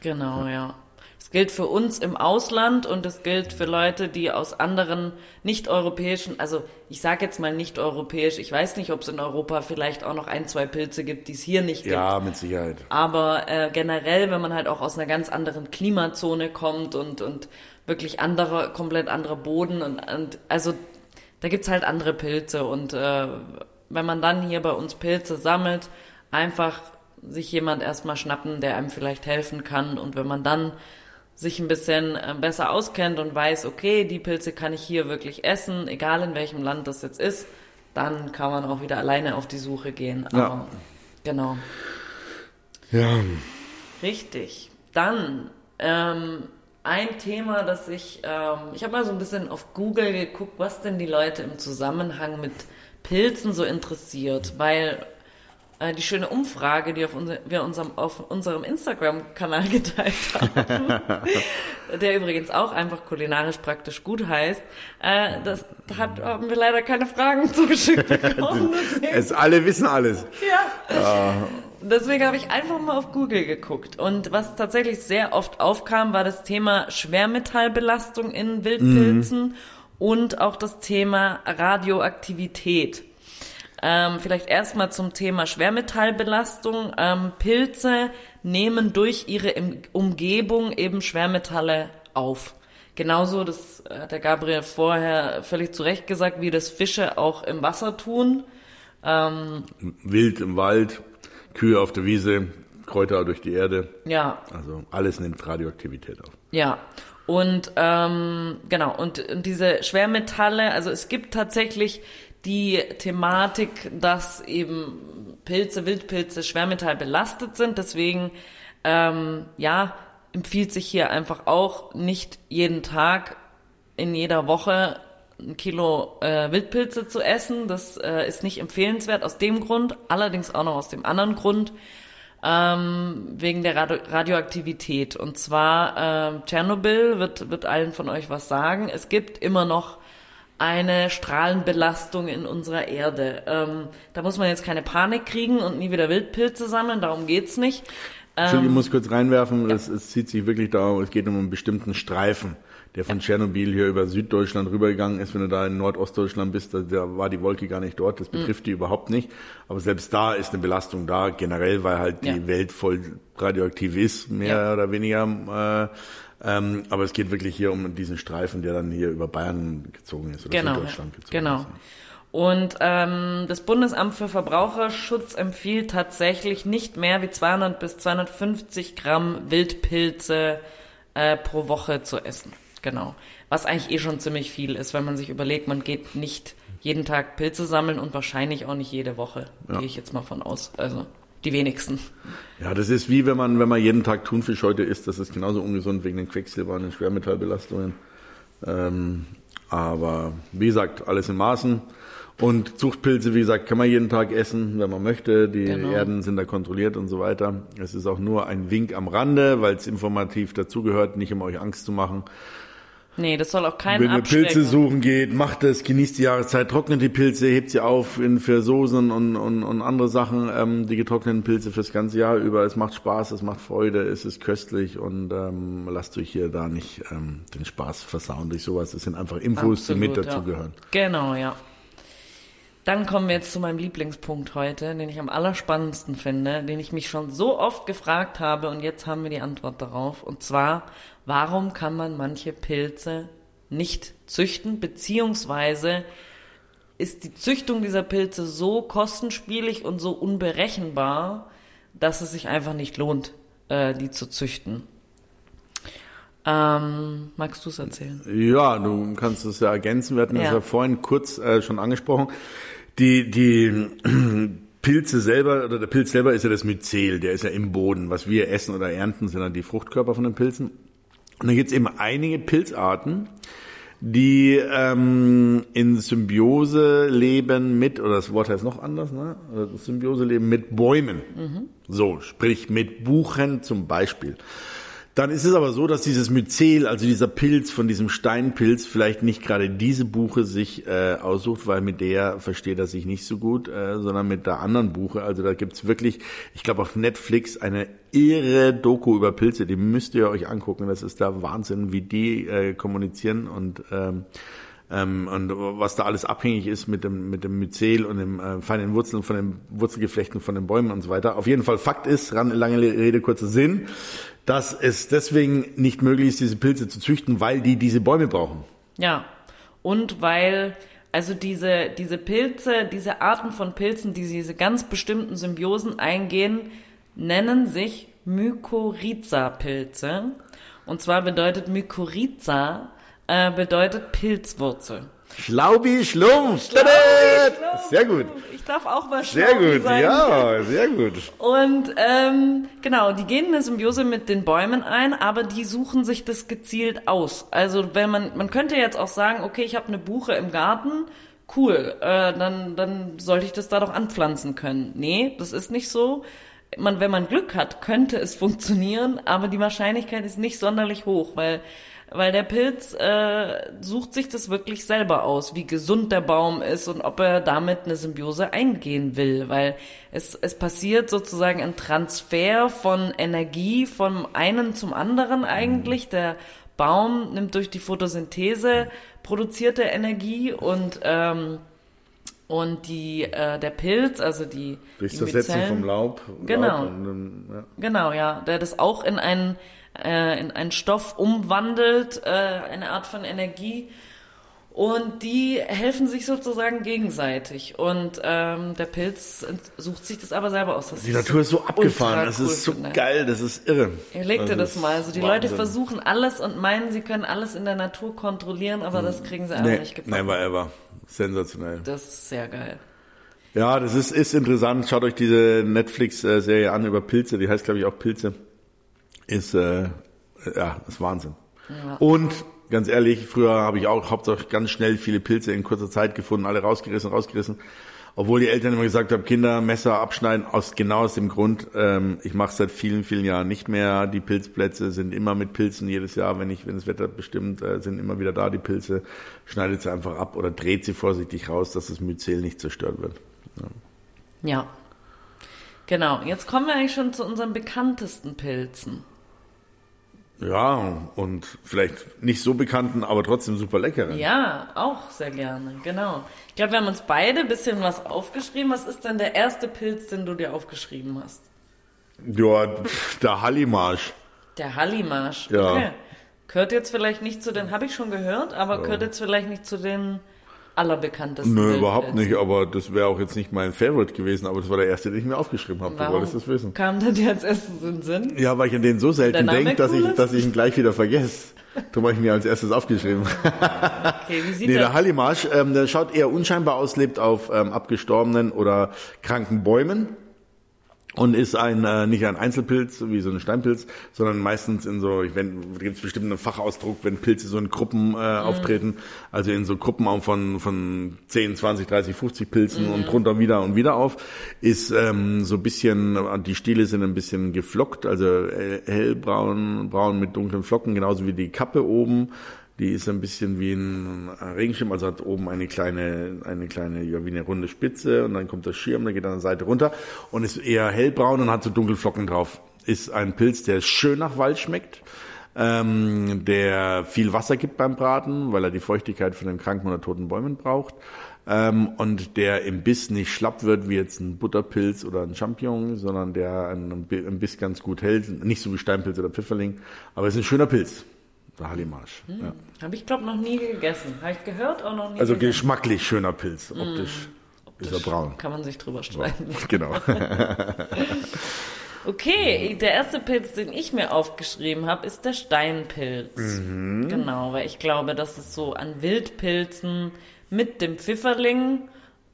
Genau, ja. ja. Es gilt für uns im Ausland und es gilt für Leute, die aus anderen nicht-europäischen, also ich sage jetzt mal nicht-europäisch, ich weiß nicht, ob es in Europa vielleicht auch noch ein, zwei Pilze gibt, die es hier nicht gibt. Ja, mit Sicherheit. Aber äh, generell, wenn man halt auch aus einer ganz anderen Klimazone kommt und, und wirklich andere, komplett anderer Boden und, und also da gibt's halt andere Pilze und äh, wenn man dann hier bei uns Pilze sammelt, einfach sich jemand erstmal schnappen, der einem vielleicht helfen kann und wenn man dann sich ein bisschen äh, besser auskennt und weiß, okay, die Pilze kann ich hier wirklich essen, egal in welchem Land das jetzt ist, dann kann man auch wieder alleine auf die Suche gehen. Aber, ja. Genau. Ja. Richtig. Dann ähm, ein Thema, das ich, ähm, ich habe mal so ein bisschen auf Google geguckt, was denn die Leute im Zusammenhang mit Pilzen so interessiert, weil äh, die schöne Umfrage, die auf unser, wir unserem, auf unserem Instagram-Kanal [LAUGHS] geteilt haben, der übrigens auch einfach kulinarisch praktisch gut heißt, äh, das hat, haben wir leider keine Fragen [LAUGHS] zugeschickt bekommen. es alle wissen alles. Ja. ja. Deswegen habe ich einfach mal auf Google geguckt. Und was tatsächlich sehr oft aufkam, war das Thema Schwermetallbelastung in Wildpilzen mhm. und auch das Thema Radioaktivität. Ähm, vielleicht erstmal zum Thema Schwermetallbelastung. Ähm, Pilze nehmen durch ihre Umgebung eben Schwermetalle auf. Genauso, das hat der Gabriel vorher völlig zu Recht gesagt, wie das Fische auch im Wasser tun. Ähm, Wild im Wald, Kühe auf der Wiese, Kräuter durch die Erde. Ja. Also alles nimmt Radioaktivität auf. Ja. Und ähm, genau, und, und diese Schwermetalle, also es gibt tatsächlich die Thematik, dass eben Pilze, Wildpilze, Schwermetall belastet sind. Deswegen, ähm, ja, empfiehlt sich hier einfach auch nicht jeden Tag in jeder Woche ein Kilo äh, Wildpilze zu essen. Das äh, ist nicht empfehlenswert aus dem Grund, allerdings auch noch aus dem anderen Grund, ähm, wegen der Radio Radioaktivität. Und zwar äh, Tschernobyl wird, wird allen von euch was sagen. Es gibt immer noch eine Strahlenbelastung in unserer Erde. Ähm, da muss man jetzt keine Panik kriegen und nie wieder Wildpilze sammeln, darum geht's nicht. Entschuldigung, ich ähm, muss kurz reinwerfen, es, es zieht sich wirklich darum, es geht um einen bestimmten Streifen, der von ja. Tschernobyl hier über Süddeutschland rübergegangen ist. Wenn du da in Nordostdeutschland bist, da, da war die Wolke gar nicht dort, das mhm. betrifft mhm. die überhaupt nicht. Aber selbst da ist eine Belastung da, generell, weil halt die ja. Welt voll radioaktiv ist, mehr ja. oder weniger. Äh, ähm, aber es geht wirklich hier um diesen Streifen, der dann hier über Bayern gezogen ist oder genau, Süddeutschland gezogen genau. ist. Genau. Und ähm, das Bundesamt für Verbraucherschutz empfiehlt tatsächlich nicht mehr wie 200 bis 250 Gramm Wildpilze äh, pro Woche zu essen. Genau. Was eigentlich eh schon ziemlich viel ist, wenn man sich überlegt, man geht nicht jeden Tag Pilze sammeln und wahrscheinlich auch nicht jede Woche. Ja. Gehe ich jetzt mal von aus. Also die wenigsten. Ja, das ist wie wenn man, wenn man jeden Tag Thunfisch heute isst, das ist genauso ungesund wegen den Quecksilber und den Schwermetallbelastungen. Ähm, aber wie gesagt, alles in Maßen. Und Zuchtpilze, wie gesagt, kann man jeden Tag essen, wenn man möchte. Die genau. Erden sind da kontrolliert und so weiter. Es ist auch nur ein Wink am Rande, weil es informativ dazugehört, nicht um euch Angst zu machen. Nee, das soll auch keinen Wenn ihr. Pilze suchen geht, macht es, genießt die Jahreszeit, trocknet die Pilze, hebt sie auf in, für Soßen und, und, und andere Sachen, ähm, die getrockneten Pilze fürs ganze Jahr über. Es macht Spaß, es macht Freude, es ist köstlich und ähm, lasst euch hier da nicht ähm, den Spaß versauen durch sowas. Das sind einfach Infos, die mit Absolut, ja. dazugehören. Genau, ja. Dann kommen wir jetzt zu meinem Lieblingspunkt heute, den ich am allerspannendsten finde, den ich mich schon so oft gefragt habe und jetzt haben wir die Antwort darauf. Und zwar, warum kann man manche Pilze nicht züchten, beziehungsweise ist die Züchtung dieser Pilze so kostenspielig und so unberechenbar, dass es sich einfach nicht lohnt, äh, die zu züchten. Ähm, magst du es erzählen? Ja, du kannst es ja ergänzen. Wir hatten das Ja. ja vorhin kurz äh, schon angesprochen. Die, die [CLEARS THROAT] Pilze selber, oder der Pilz selber ist ja das Myzel, der ist ja im Boden. Was wir essen oder ernten, sind dann die Fruchtkörper von den Pilzen. Und da gibt es eben einige Pilzarten, die ähm, in Symbiose leben mit, oder das Wort heißt noch anders, ne? Oder Symbiose leben mit Bäumen. So, sprich mit Buchen zum Beispiel. Dann ist es aber so, dass dieses Myzel, also dieser Pilz von diesem Steinpilz, vielleicht nicht gerade diese Buche sich äh, aussucht, weil mit der versteht er sich nicht so gut, äh, sondern mit der anderen Buche. Also da gibt's wirklich, ich glaube auf Netflix eine irre Doku über Pilze, die müsst ihr euch angucken. Das ist der Wahnsinn, wie die äh, kommunizieren und ähm, ähm, und was da alles abhängig ist mit dem mit dem Myzel und dem äh, feinen Wurzeln von den Wurzelgeflechten von den Bäumen und so weiter. Auf jeden Fall Fakt ist, lange Rede kurzer Sinn, dass es deswegen nicht möglich ist, diese Pilze zu züchten, weil die diese Bäume brauchen. Ja. Und weil, also diese, diese Pilze, diese Arten von Pilzen, die diese ganz bestimmten Symbiosen eingehen, nennen sich Mykorrhiza-Pilze. Und zwar bedeutet Mykorrhiza, äh, bedeutet Pilzwurzel. Schlaubi, Schlumpf. Tada! Sehr gut. Ich darf auch mal Sehr gut, sein. ja, [LAUGHS] sehr gut. Und ähm, genau, die gehen in eine Symbiose mit den Bäumen ein, aber die suchen sich das gezielt aus. Also wenn man, man könnte jetzt auch sagen, okay, ich habe eine Buche im Garten, cool, äh, dann, dann sollte ich das da doch anpflanzen können. Nee, das ist nicht so. Man, wenn man Glück hat, könnte es funktionieren, aber die Wahrscheinlichkeit ist nicht sonderlich hoch, weil weil der Pilz äh, sucht sich das wirklich selber aus, wie gesund der Baum ist und ob er damit eine Symbiose eingehen will, weil es, es passiert sozusagen ein Transfer von Energie vom einen zum anderen eigentlich. Der Baum nimmt durch die Photosynthese produzierte Energie und ähm, und die äh, der Pilz, also die Durch die Myzellen- vom Laub. Genau. Laub und, dann, ja. Genau, ja, der das auch in einen äh, in einen Stoff umwandelt, äh, eine Art von Energie. Und die helfen sich sozusagen gegenseitig. Und ähm, der Pilz sucht sich das aber selber aus. Das Die Natur ist so abgefahren, das ist so finde. geil, das ist irre. Ihr legt dir das ist mal. Also die Leute Wahnsinn. versuchen alles und meinen, sie können alles in der Natur kontrollieren, aber das kriegen sie einfach Nee, nicht gepackt. never ever. Sensationell. Das ist sehr geil. Ja, das ist, ist interessant. Schaut euch diese Netflix-Serie an über Pilze. Die heißt, glaube ich, auch Pilze. Ist, äh, ja, ist Wahnsinn. Und ganz ehrlich, früher habe ich auch hauptsächlich ganz schnell viele Pilze in kurzer Zeit gefunden, alle rausgerissen, rausgerissen. Obwohl die Eltern immer gesagt haben, Kinder, Messer abschneiden, aus genau aus dem Grund, ähm, ich mache seit vielen, vielen Jahren nicht mehr. Die Pilzplätze sind immer mit Pilzen jedes Jahr, wenn ich, wenn das Wetter bestimmt, äh, sind immer wieder da die Pilze. Schneidet sie einfach ab oder dreht sie vorsichtig raus, dass das Myzel nicht zerstört wird. Ja. Genau. Jetzt kommen wir eigentlich schon zu unseren bekanntesten Pilzen. Ja, und vielleicht nicht so bekannten, aber trotzdem super leckeren. Ja, auch sehr gerne, genau. Ich glaube, wir haben uns beide ein bisschen was aufgeschrieben. Was ist denn der erste Pilz, den du dir aufgeschrieben hast? Ja, der Hallimarsch. Der Hallimarsch. Ja. Okay. Gehört jetzt vielleicht nicht zu den, habe ich schon gehört, aber gehört jetzt vielleicht nicht zu den allerbekanntesten. Nö, überhaupt nicht, aber das wäre auch jetzt nicht mein Favorite gewesen, aber das war der erste, den ich mir aufgeschrieben habe. Du wolltest das wissen. kam der dir als erstes in den Sinn? Ja, weil ich an den so selten denke, dass cool ich, ist? dass ich ihn gleich wieder vergesse. Darum habe ich mir als erstes aufgeschrieben. Okay, wie sieht Nee, der, der Hallimarsch, ähm, der schaut eher unscheinbar aus, lebt auf ähm, abgestorbenen oder kranken Bäumen und ist ein äh, nicht ein Einzelpilz wie so ein Steinpilz, sondern meistens in so, ich wenn da gibt's bestimmt einen Fachausdruck, wenn Pilze so in Gruppen äh, auftreten, also in so Gruppen auch von von 10, 20, 30, 50 Pilzen und drunter wieder und wieder auf, ist ähm, so ein bisschen die Stiele sind ein bisschen geflockt, also äh, hellbraun, braun mit dunklen Flocken, genauso wie die Kappe oben Die ist ein bisschen wie ein Regenschirm, also hat oben eine kleine, eine kleine, ja, wie eine runde Spitze und dann kommt der Schirm, der geht an der Seite runter und ist eher hellbraun und hat so dunkle Flocken drauf. Ist ein Pilz, der schön nach Wald schmeckt, ähm, der viel Wasser gibt beim Braten, weil er die Feuchtigkeit von den kranken oder toten Bäumen braucht. Ähm, und der im Biss nicht schlapp wird wie jetzt ein Butterpilz oder ein Champignon, sondern der einen Biss ganz gut hält. Nicht so wie Steinpilz oder Pfifferling, aber es ist ein schöner Pilz. Der Hallimarsch. Hm. Ja. Habe ich, glaube noch nie gegessen. Habe ich gehört, auch noch nie Also gegessen. geschmacklich schöner Pilz. Optisch, ist er braun. Kann man sich drüber streiten. [LAUGHS] Genau. [LAUGHS] Okay, der erste Pilz, den ich mir aufgeschrieben habe, ist der Steinpilz. Mhm. Genau, weil ich glaube, dass es so an Wildpilzen mit dem Pfifferling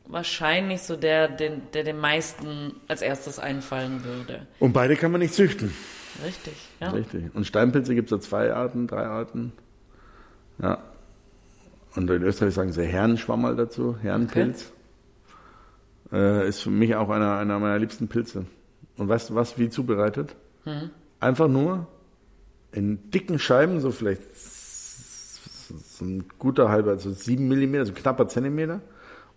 wahrscheinlich so der, den, der den meisten als erstes einfallen würde. Und beide kann man nicht züchten. Richtig, ja. Richtig. Und Steinpilze gibt es ja zwei Arten, drei Arten. Ja. Und in Österreich sagen sie Herrenschwammerl dazu, Herrenpilz. Äh, ist für mich auch einer, einer meiner liebsten Pilze. Und weißt du was, wie zubereitet? Einfach nur in dicken Scheiben, so vielleicht so ein guter halber, also sieben Millimeter, so knapper Zentimeter.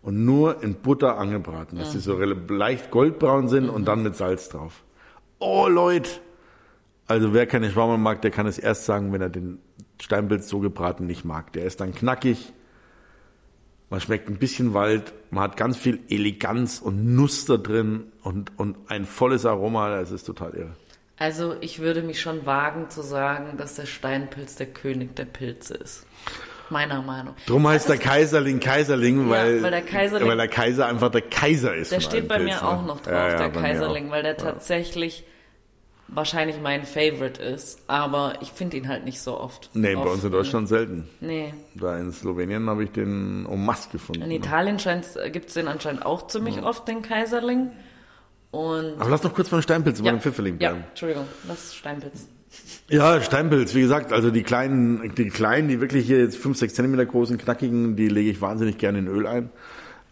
Und nur in Butter angebraten, dass die so leicht goldbraun sind und dann mit Salz drauf. Oh Leute! Also wer keine Schwammerl mag, der kann es erst sagen, wenn er den Steinpilz so gebraten nicht mag. Der ist dann knackig, man schmeckt ein bisschen Wald, man hat ganz viel Eleganz und Nuss da drin und, und ein volles Aroma, das ist total irre. Also ich würde mich schon wagen zu sagen, dass der Steinpilz der König der Pilze ist. Meiner Meinung. Drum heißt der Kaiserling Kaiserling, weil, weil der Kaiserling- weil der Kaiser einfach der Kaiser ist. Der steht bei mir Pilzen, auch noch drauf, Ja, ja, der mir Kaiserling, weil der tatsächlich wahrscheinlich mein Favorite ist. Aber ich finde ihn halt nicht so oft. Nee, bei Auf- uns in Deutschland selten. Nee. Da in Slowenien habe ich den en masse gefunden. In Italien gibt es den anscheinend auch ziemlich oft, den Kaiserling. Und Aber lass noch kurz beim Steinpilz, bei ja, dem Pfifferling ja, bleiben. Entschuldigung, das ist Steinpilz. Ja, Steinpilz, wie gesagt, also die kleinen, die kleinen, die wirklich hier jetzt 5, 6 Zentimeter großen, knackigen, die lege ich wahnsinnig gerne in Öl ein.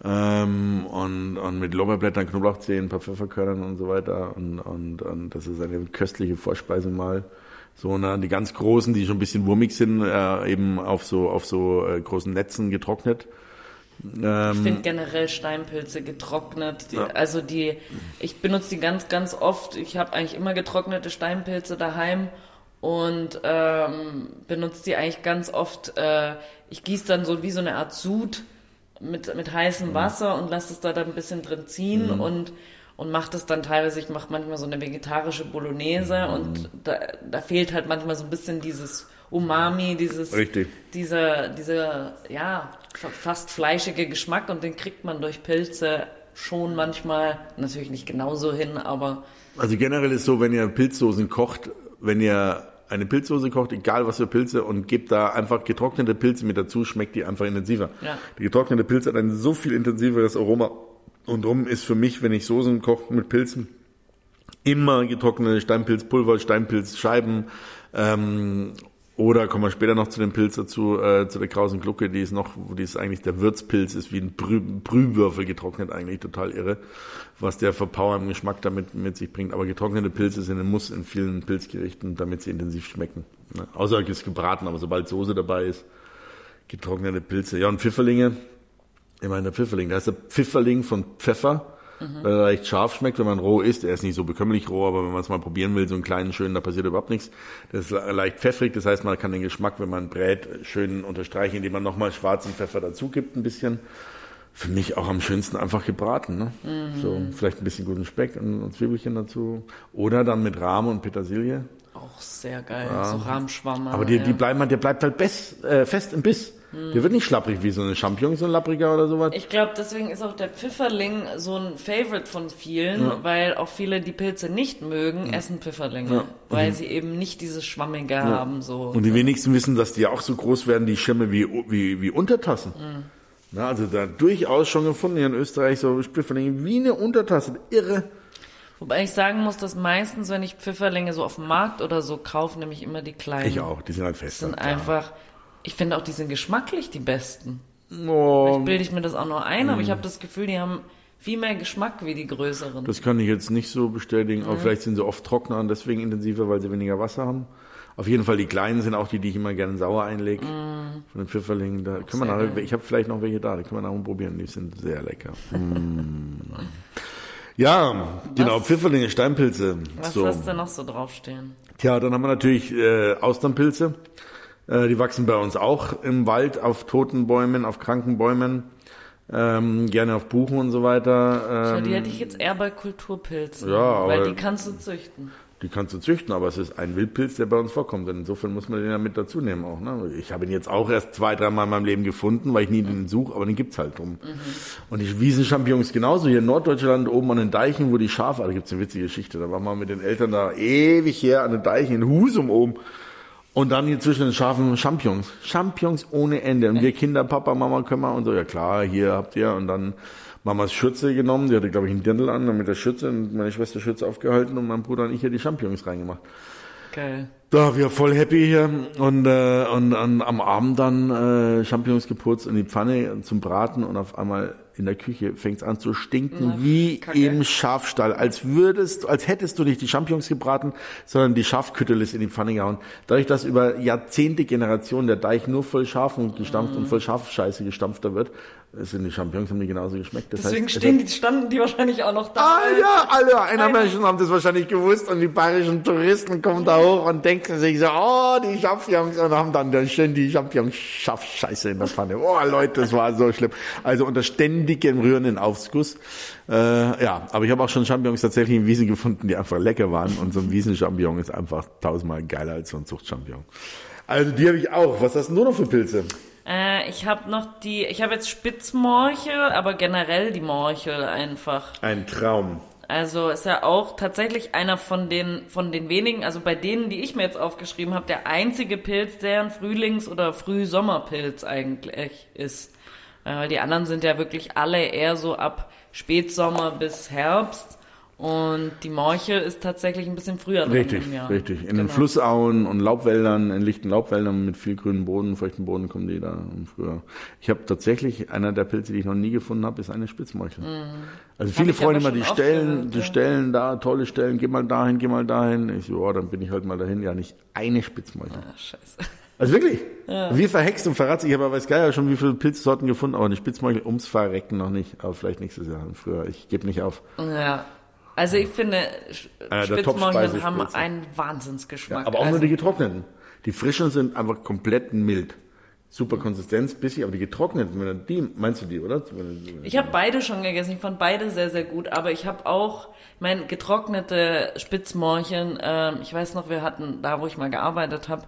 Ähm, und, und mit Lorbeerblättern, Knoblauchzehen, ein paar Pfefferkörnern und so weiter. Und, und, und das ist eine köstliche Vorspeise mal. So, ne, die ganz großen, die schon ein bisschen wurmig sind, äh, eben auf so, auf so äh, großen Netzen getrocknet. Ich finde generell Steinpilze getrocknet. Die, Also die, ich benutze die ganz, ganz oft. Ich habe eigentlich immer getrocknete Steinpilze daheim und ähm, benutze die eigentlich ganz oft. Äh, ich gieße dann so wie so eine Art Sud mit, mit heißem Wasser und lasse es da dann ein bisschen drin ziehen und und mache das dann teilweise, ich mache manchmal so eine vegetarische Bolognese und da, da fehlt halt manchmal so ein bisschen dieses Umami, dieses Richtig. dieser, dieser, ja, fa- fast fleischige Geschmack und den kriegt man durch Pilze schon manchmal, natürlich nicht genauso hin, aber Also generell ist so, wenn ihr Pilzsoßen kocht, wenn ihr eine Pilzsoße kocht, egal was für Pilze, und gebt da einfach getrocknete Pilze mit dazu, schmeckt die einfach intensiver. Ja. Die getrocknete Pilze hat ein so viel intensiveres Aroma. Und drum ist für mich, wenn ich Soßen koche mit Pilzen, immer getrocknete Steinpilzpulver, Steinpilzscheiben, ähm, oder kommen wir später noch zu dem Pilz dazu, äh, zu der krausen Glucke, die ist noch, die ist eigentlich der Würzpilz, ist wie ein Brüh, Brühwürfel getrocknet, eigentlich total irre, was der verpowernden Geschmack damit mit sich bringt. Aber getrocknete Pilze sind ein Muss in vielen Pilzgerichten, damit sie intensiv schmecken. Ne? Außer es ist gebraten, aber sobald Soße dabei ist, getrocknete Pilze. Ja, und Pfifferlinge, ich meine, der Pfifferling, da ist der Pfifferling von Pfeffer, weil er leicht scharf schmeckt, wenn man roh isst. Er ist nicht so bekömmlich roh, aber wenn man es mal probieren will, so einen kleinen, schönen, da passiert überhaupt nichts. Das ist le- leicht pfeffrig, das heißt, man kann den Geschmack, wenn man brät, schön unterstreichen, indem man nochmal schwarzen Pfeffer dazu gibt, ein bisschen. Für mich auch am schönsten einfach gebraten, ne? So, vielleicht ein bisschen guten Speck und, und Zwiebelchen dazu. Oder dann mit Rahm und Petersilie. auch sehr geil. So Rahmschwammer. Aber die, ja. die bleiben halt, der bleibt halt best, äh, fest im Biss. Der wird nicht schlapprig wie so eine Champignon, so ein Lappriger oder sowas. Ich glaube, deswegen ist auch der Pfifferling so ein Favorite von vielen, weil auch viele, die Pilze nicht mögen, essen Pfifferlinge, weil sie eben nicht dieses Schwammige haben. So. Und die wenigsten wissen, dass die auch so groß werden, die Schirme wie, wie, wie Untertassen. Na, also da durchaus schon gefunden hier in Österreich so Pfifferlinge wie eine Untertasse. Irre. Wobei ich sagen muss, dass meistens, wenn ich Pfifferlinge so auf dem Markt oder so kaufe, nämlich immer die kleinen. Ich auch, die sind halt fest. sind klar. einfach, ich finde auch, die sind geschmacklich die besten. Oh, Vielleicht bilde ich mir das auch nur ein, aber ich habe das Gefühl, die haben viel mehr Geschmack wie die größeren. das kann ich jetzt nicht so bestätigen, aber vielleicht sind sie oft trockener und deswegen intensiver, weil sie weniger Wasser haben. Auf jeden Fall die kleinen sind auch die, die ich immer gerne sauer einlege. Mm. Von den Pfifferlingen. Da können wir nachher, ich habe vielleicht noch welche da, die können wir nachher probieren. Die sind sehr lecker. mm. Ja, genau, was, Pfifferlinge, Steinpilze. Was so. hast du noch so draufstehen? Tja, dann haben wir natürlich äh, Austernpilze. Äh, die wachsen bei uns auch im Wald auf toten Bäumen, auf kranken Bäumen. Ähm, gerne auf Buchen und so weiter. Ähm, die hätte ich jetzt eher bei Kulturpilzen. Ja, weil die kannst du züchten. Die kannst du züchten, aber es ist ein Wildpilz, der bei uns vorkommt. Und insofern muss man den ja mit dazu nehmen auch. Ne? Ich habe ihn jetzt auch erst zwei, dreimal in meinem Leben gefunden, weil ich nie den suche, aber den gibt's halt drum. Mhm. Und die Wiesenchampignons genauso. Hier in Norddeutschland oben an den Deichen, wo die Schafe, da gibt's eine witzige Geschichte. Da waren wir mit den Eltern da ewig her an den Deichen in Husum oben. Und dann hier zwischen den Schafen Champignons. Champignons ohne Ende. Und wir Kinder, Papa, Mama, können wir und so, ja klar, hier habt ihr. Und dann Mamas Schürze genommen, die hatte, glaube ich, einen Dirndl an, dann mit der Schürze und meine Schwester Schürze aufgehalten und mein Bruder und ich hier die Champignons reingemacht. Geil. Da, wir voll happy hier und, äh, und, und am Abend dann äh, Champignons geputzt in die Pfanne zum Braten und auf einmal in der Küche fängt es an zu stinken Na, wie Kacke. im Schafstall, als würdest, als hättest du nicht die Champignons gebraten, sondern die Schafküttelis in die Pfanne gehauen. Dadurch, dass über Jahrzehnte Generationen der Deich nur voll Schafen gestampft mm. und voll Schafscheiße gestampfter wird, sind die Champignons haben die genauso geschmeckt. Das Deswegen heißt, stehen die, standen die wahrscheinlich auch noch da. Ah ja, alle einer Menschen haben das wahrscheinlich gewusst und die bayerischen Touristen kommen da hoch und denken sich so, oh, die Champignons und haben dann, dann stehen die Champignons Schafscheiße in der Pfanne. Oh Leute, das war so schlimm. Also unter ständigem rührenden Aufguss. Äh, ja, aber ich habe auch schon Champignons tatsächlich in Wiesen gefunden, die einfach lecker waren und so ein Wiesenchampignon ist einfach tausendmal geiler als so ein Zuchtchampignon. Also die habe ich auch. Was hast du nur noch für Pilze? Äh, ich habe noch die, ich habe jetzt Spitzmorchel, aber generell die Morchel einfach. Ein Traum. Also ist ja auch tatsächlich einer von den von den wenigen, also bei denen, die ich mir jetzt aufgeschrieben habe, der einzige Pilz, der ein Frühlings- oder Frühsommerpilz eigentlich ist. Äh, weil die anderen sind ja wirklich alle eher so ab Spätsommer bis Herbst. Und die Morchel ist tatsächlich ein bisschen früher dran Richtig, richtig. In genau. den Flussauen und Laubwäldern, in lichten Laubwäldern mit viel grünen Boden, feuchten Boden kommen die da früher. Ich habe tatsächlich, einer der Pilze, die ich noch nie gefunden habe, ist eine Spitzmorchel. Mhm. Also viele Freunde immer, die Stellen, gehört, die ja. Stellen da, tolle Stellen, geh mal dahin, geh mal dahin. Ich so, oh, dann bin ich halt mal dahin. Ja, nicht eine Spitzmorchel. Ah, scheiße. Also wirklich? Ja. Wie verhext und verratzt. Ich habe weiß gar nicht schon, wie viele Pilzsorten gefunden, aber eine Spitzmorchel ums Verrecken noch nicht. Aber vielleicht nächstes Jahr, früher. Ich gebe nicht auf. Ja. Also ich finde, äh, haben einen Wahnsinnsgeschmack. Ja, aber auch also, nur die getrockneten. Die frischen sind einfach komplett mild. Super Konsistenz, bissig, aber die getrockneten, die, meinst du die, oder? Ich habe beide schon gegessen, ich fand beide sehr, sehr gut, aber ich habe auch, mein getrocknete Spitzmorcheln, äh, ich weiß noch, wir hatten, da wo ich mal gearbeitet habe,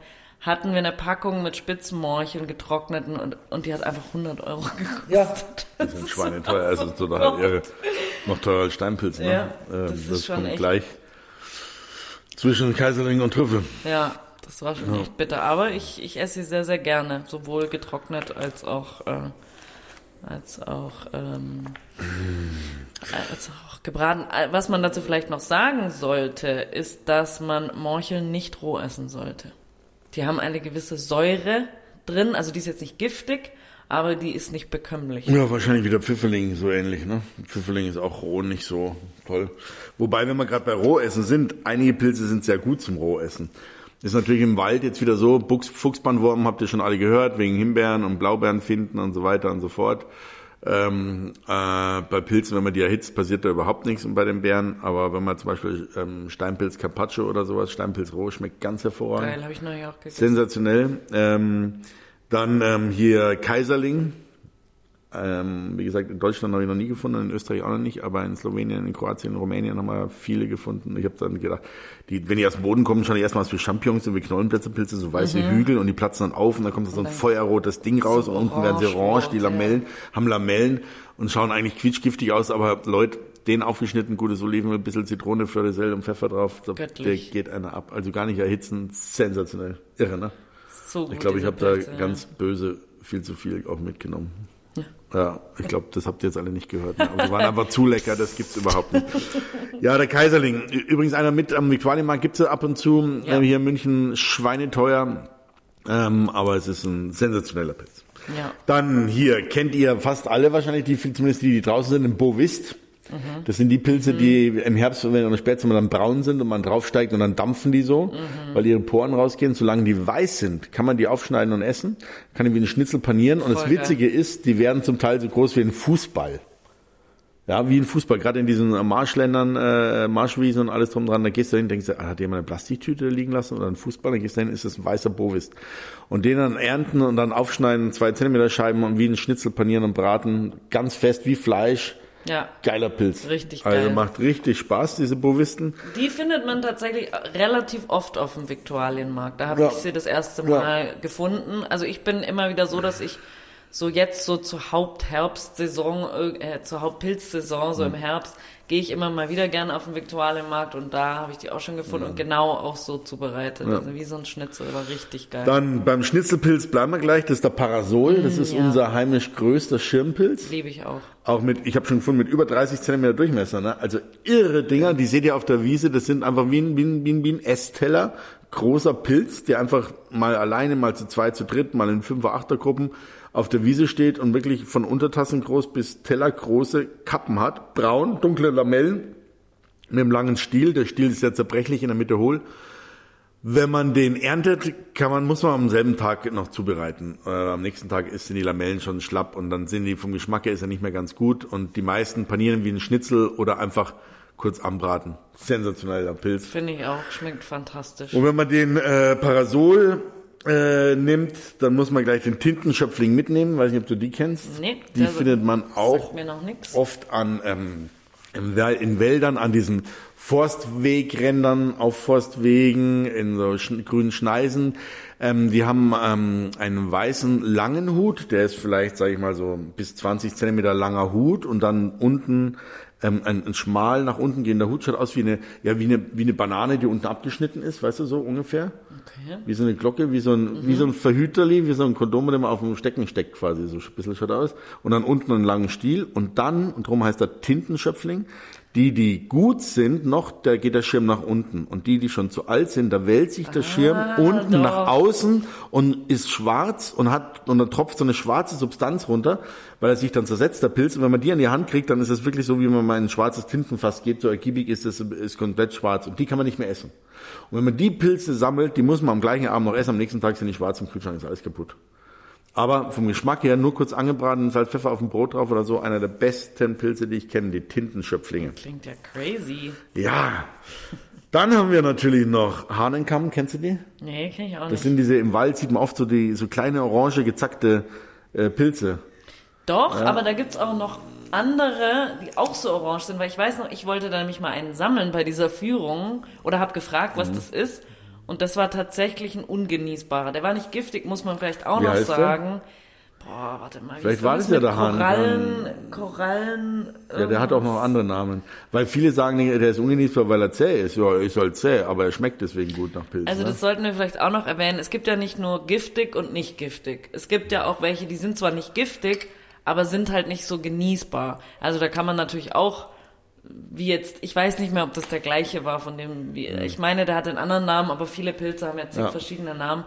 hatten wir eine Packung mit Spitzenmorcheln getrockneten und, und die hat einfach 100 Euro [LAUGHS] gekostet. Ja, das sind schweineteuer, also total [LAUGHS] irre. Noch teurer als Steinpilz, ne? Ja, das, ähm, das kommt echt... gleich zwischen Kaiserling und Trüffel. Ja, das war schon ja. echt bitter. Aber ich, ich esse sie sehr, sehr gerne. Sowohl getrocknet als auch, äh, als auch, ähm, als auch gebraten. Was man dazu vielleicht noch sagen sollte, ist, dass man Morcheln nicht roh essen sollte. Die haben eine gewisse Säure drin, also die ist jetzt nicht giftig, aber die ist nicht bekömmlich. Ja, wahrscheinlich wieder Pfifferling so ähnlich, ne? Pfifferling ist auch roh nicht so toll. Wobei, wenn wir gerade bei Rohessen sind, einige Pilze sind sehr gut zum Rohessen. Ist natürlich im Wald jetzt wieder so, Buchs, Fuchsbandwurm habt ihr schon alle gehört, wegen Himbeeren und Blaubeeren finden und so weiter und so fort. Ähm, äh, bei Pilzen, wenn man die erhitzt, passiert da überhaupt nichts und bei den Bären. Aber wenn man zum Beispiel ähm, Steinpilz Carpaccio oder sowas, Steinpilz roh, schmeckt ganz hervorragend. Geil, habe ich neulich auch gegessen. Sensationell. Ähm, dann ähm, hier Kaiserling. Ähm, wie gesagt, in Deutschland habe ich noch nie gefunden, in Österreich auch noch nicht, aber in Slowenien, in Kroatien, in Rumänien haben wir viele gefunden. Ich habe dann gedacht, die, wenn die aus dem Boden kommen, schauen die erstmal was für Champignons und wie Knollenblätterpilze, so weiße mhm. Hügel und die platzen dann auf und dann kommt so ein feuerrotes Ding raus so und unten werden sie orange, die Lamellen, ja. haben Lamellen und schauen eigentlich quietschgiftig aus, aber Leute, den aufgeschnitten, gutes Oliven, ein bisschen Zitrone, Fleur de Sel und Pfeffer drauf, so, der geht einer ab. Also gar nicht erhitzen, sensationell. Irre, ne? So ich glaube, ich habe da ganz böse viel zu viel auch mitgenommen. Ja, ich glaube, das habt ihr jetzt alle nicht gehört. Ne? Aber die waren einfach zu lecker, das gibt's überhaupt nicht. Ja, der Kaiserling. Übrigens einer mit am Viktualienmarkt gibt's ab und zu. Ja. Äh, hier in München schweineteuer. Ähm, aber es ist ein sensationeller Pilz. Ja. Dann hier kennt ihr fast alle wahrscheinlich, die zumindest die, die draußen sind, im Bovist. Das sind die Pilze, die im Herbst, wenn oder Spätsommer dann braun sind und man draufsteigt und dann dampfen die so, weil ihre Poren rausgehen. Solange die weiß sind, kann man die aufschneiden und essen, kann die wie einen Schnitzel panieren. Und das Voll. Witzige ist, die werden zum Teil so groß wie ein Fußball. Ja, wie ein Fußball. Gerade in diesen Marschländern, äh, Marschwiesen und alles drum dran, da gehst du hin, denkst du, ah, hat jemand eine Plastiktüte liegen lassen oder ein Fußball? Dann gehst du hin, ist das ein weißer Bovis. Und den dann ernten und dann aufschneiden, zwei Zentimeter Scheiben und wie ein Schnitzel panieren und braten. Ganz fest wie Fleisch. Ja. Geiler Pilz. Richtig Also geil. macht richtig Spaß, diese Bovisten. Die findet man tatsächlich relativ oft auf dem Viktualienmarkt. Da habe Ja. ich sie das erste Ja. Mal gefunden. Also ich bin immer wieder so, dass ich so jetzt so zur Hauptherbstsaison, äh, zur Hauptpilzsaison, so im Mhm. Herbst, gehe ich immer mal wieder gerne auf den Viktualienmarkt und da habe ich die auch schon gefunden und genau auch so zubereitet. Also wie so ein Schnitzel, war richtig geil. Dann beim Schnitzelpilz bleiben wir gleich, das ist der Parasol, das ist ja. unser heimisch größter Schirmpilz. Liebe ich auch. Auch mit, ich habe schon gefunden, mit über 30 Zentimeter Durchmesser. Ne? Also irre Dinger, die seht ihr auf der Wiese, das sind einfach wie ein, wie ein, wie ein, wie ein Essteller, großer Pilz, der einfach mal alleine, mal zu zwei, zu dritt, mal in Fünfer-, Achtergruppen auf der Wiese steht und wirklich von Untertassen groß bis tellergroße Kappen hat. Braun, dunkle Lamellen mit einem langen Stiel. Der Stiel ist ja zerbrechlich in der Mitte hohl. Wenn man den erntet, kann man, muss man am selben Tag noch zubereiten. Äh, am nächsten Tag ist, sind die Lamellen schon schlapp und dann sind die vom Geschmack her ist er nicht mehr ganz gut und die meisten panieren wie ein Schnitzel oder einfach kurz anbraten. Sensationeller Pilz. Finde ich auch. Schmeckt fantastisch. Und wenn man den äh, Parasol äh, nimmt, dann muss man gleich den Tintenschöpfling mitnehmen. Weiß nicht, ob du die kennst. Nee, die findet man auch oft an ähm, in Wäldern, an diesen Forstwegrändern, auf Forstwegen, in so grünen Schneisen. Ähm, die haben ähm, einen weißen langen Hut, der ist vielleicht, sage ich mal, so bis 20 Zentimeter langer Hut und dann unten ähm, ein, ein schmal nach unten gehender Hut schaut aus wie eine, ja, wie eine, wie eine Banane, die unten abgeschnitten ist, weißt du, so ungefähr. Okay. Wie so eine Glocke, wie so ein, wie so ein Verhüterli, wie so ein Kondom, den man auf dem Stecken steckt quasi, so ein bisschen schaut aus. Und dann unten einen langen Stiel und dann, und darum heißt er Tintenschöpfling, die, die gut sind, noch, da geht der Schirm nach unten. Und die, die schon zu alt sind, da wälzt sich der Schirm unten doch. nach außen und ist schwarz und hat, und da tropft so eine schwarze Substanz runter, weil er sich dann zersetzt, der Pilz. Und wenn man die an die Hand kriegt, dann ist es wirklich so, wie man mal ein schwarzes Tintenfass gibt, so ergiebig ist es, ist komplett schwarz. Und die kann man nicht mehr essen. Und wenn man die Pilze sammelt, die muss man am gleichen Abend noch essen, am nächsten Tag sind die schwarz im Kühlschrank, ist alles kaputt. Aber vom Geschmack her nur kurz angebraten, Salz, Pfeffer auf dem Brot drauf oder so, einer der besten Pilze, die ich kenne, die Tintenschöpflinge. Klingt ja crazy. Ja. Dann haben wir natürlich noch Hahnenkamm, kennst du die? Nee, kenne ich auch Das nicht. sind diese, im Wald sieht man oft so die, so kleine orange gezackte äh, Pilze. Doch, aber da gibt's auch noch andere, die auch so orange sind, weil ich weiß noch, ich wollte da nämlich mal einen sammeln bei dieser Führung oder habe gefragt, Mhm. was das ist. Und das war tatsächlich ein ungenießbarer. Der war nicht giftig, muss man vielleicht auch Wie noch heißt der? sagen. Boah, warte mal. wie Vielleicht war das ja der Hahn- Korallen, Korallen. Ja, der hat auch noch andere Namen. Weil viele sagen, der ist ungenießbar, weil er zäh ist. Ja, ist halt zäh, aber er schmeckt deswegen gut nach Pilz. Also ne? das sollten wir vielleicht auch noch erwähnen. Es gibt ja nicht nur giftig und nicht giftig. Es gibt ja auch welche, die sind zwar nicht giftig, aber sind halt nicht so genießbar. Also da kann man natürlich auch, wie jetzt, ich weiß nicht mehr, ob das der gleiche war von dem, wie, ich meine, der hat einen anderen Namen, aber viele Pilze haben jetzt Ja. verschiedene Namen.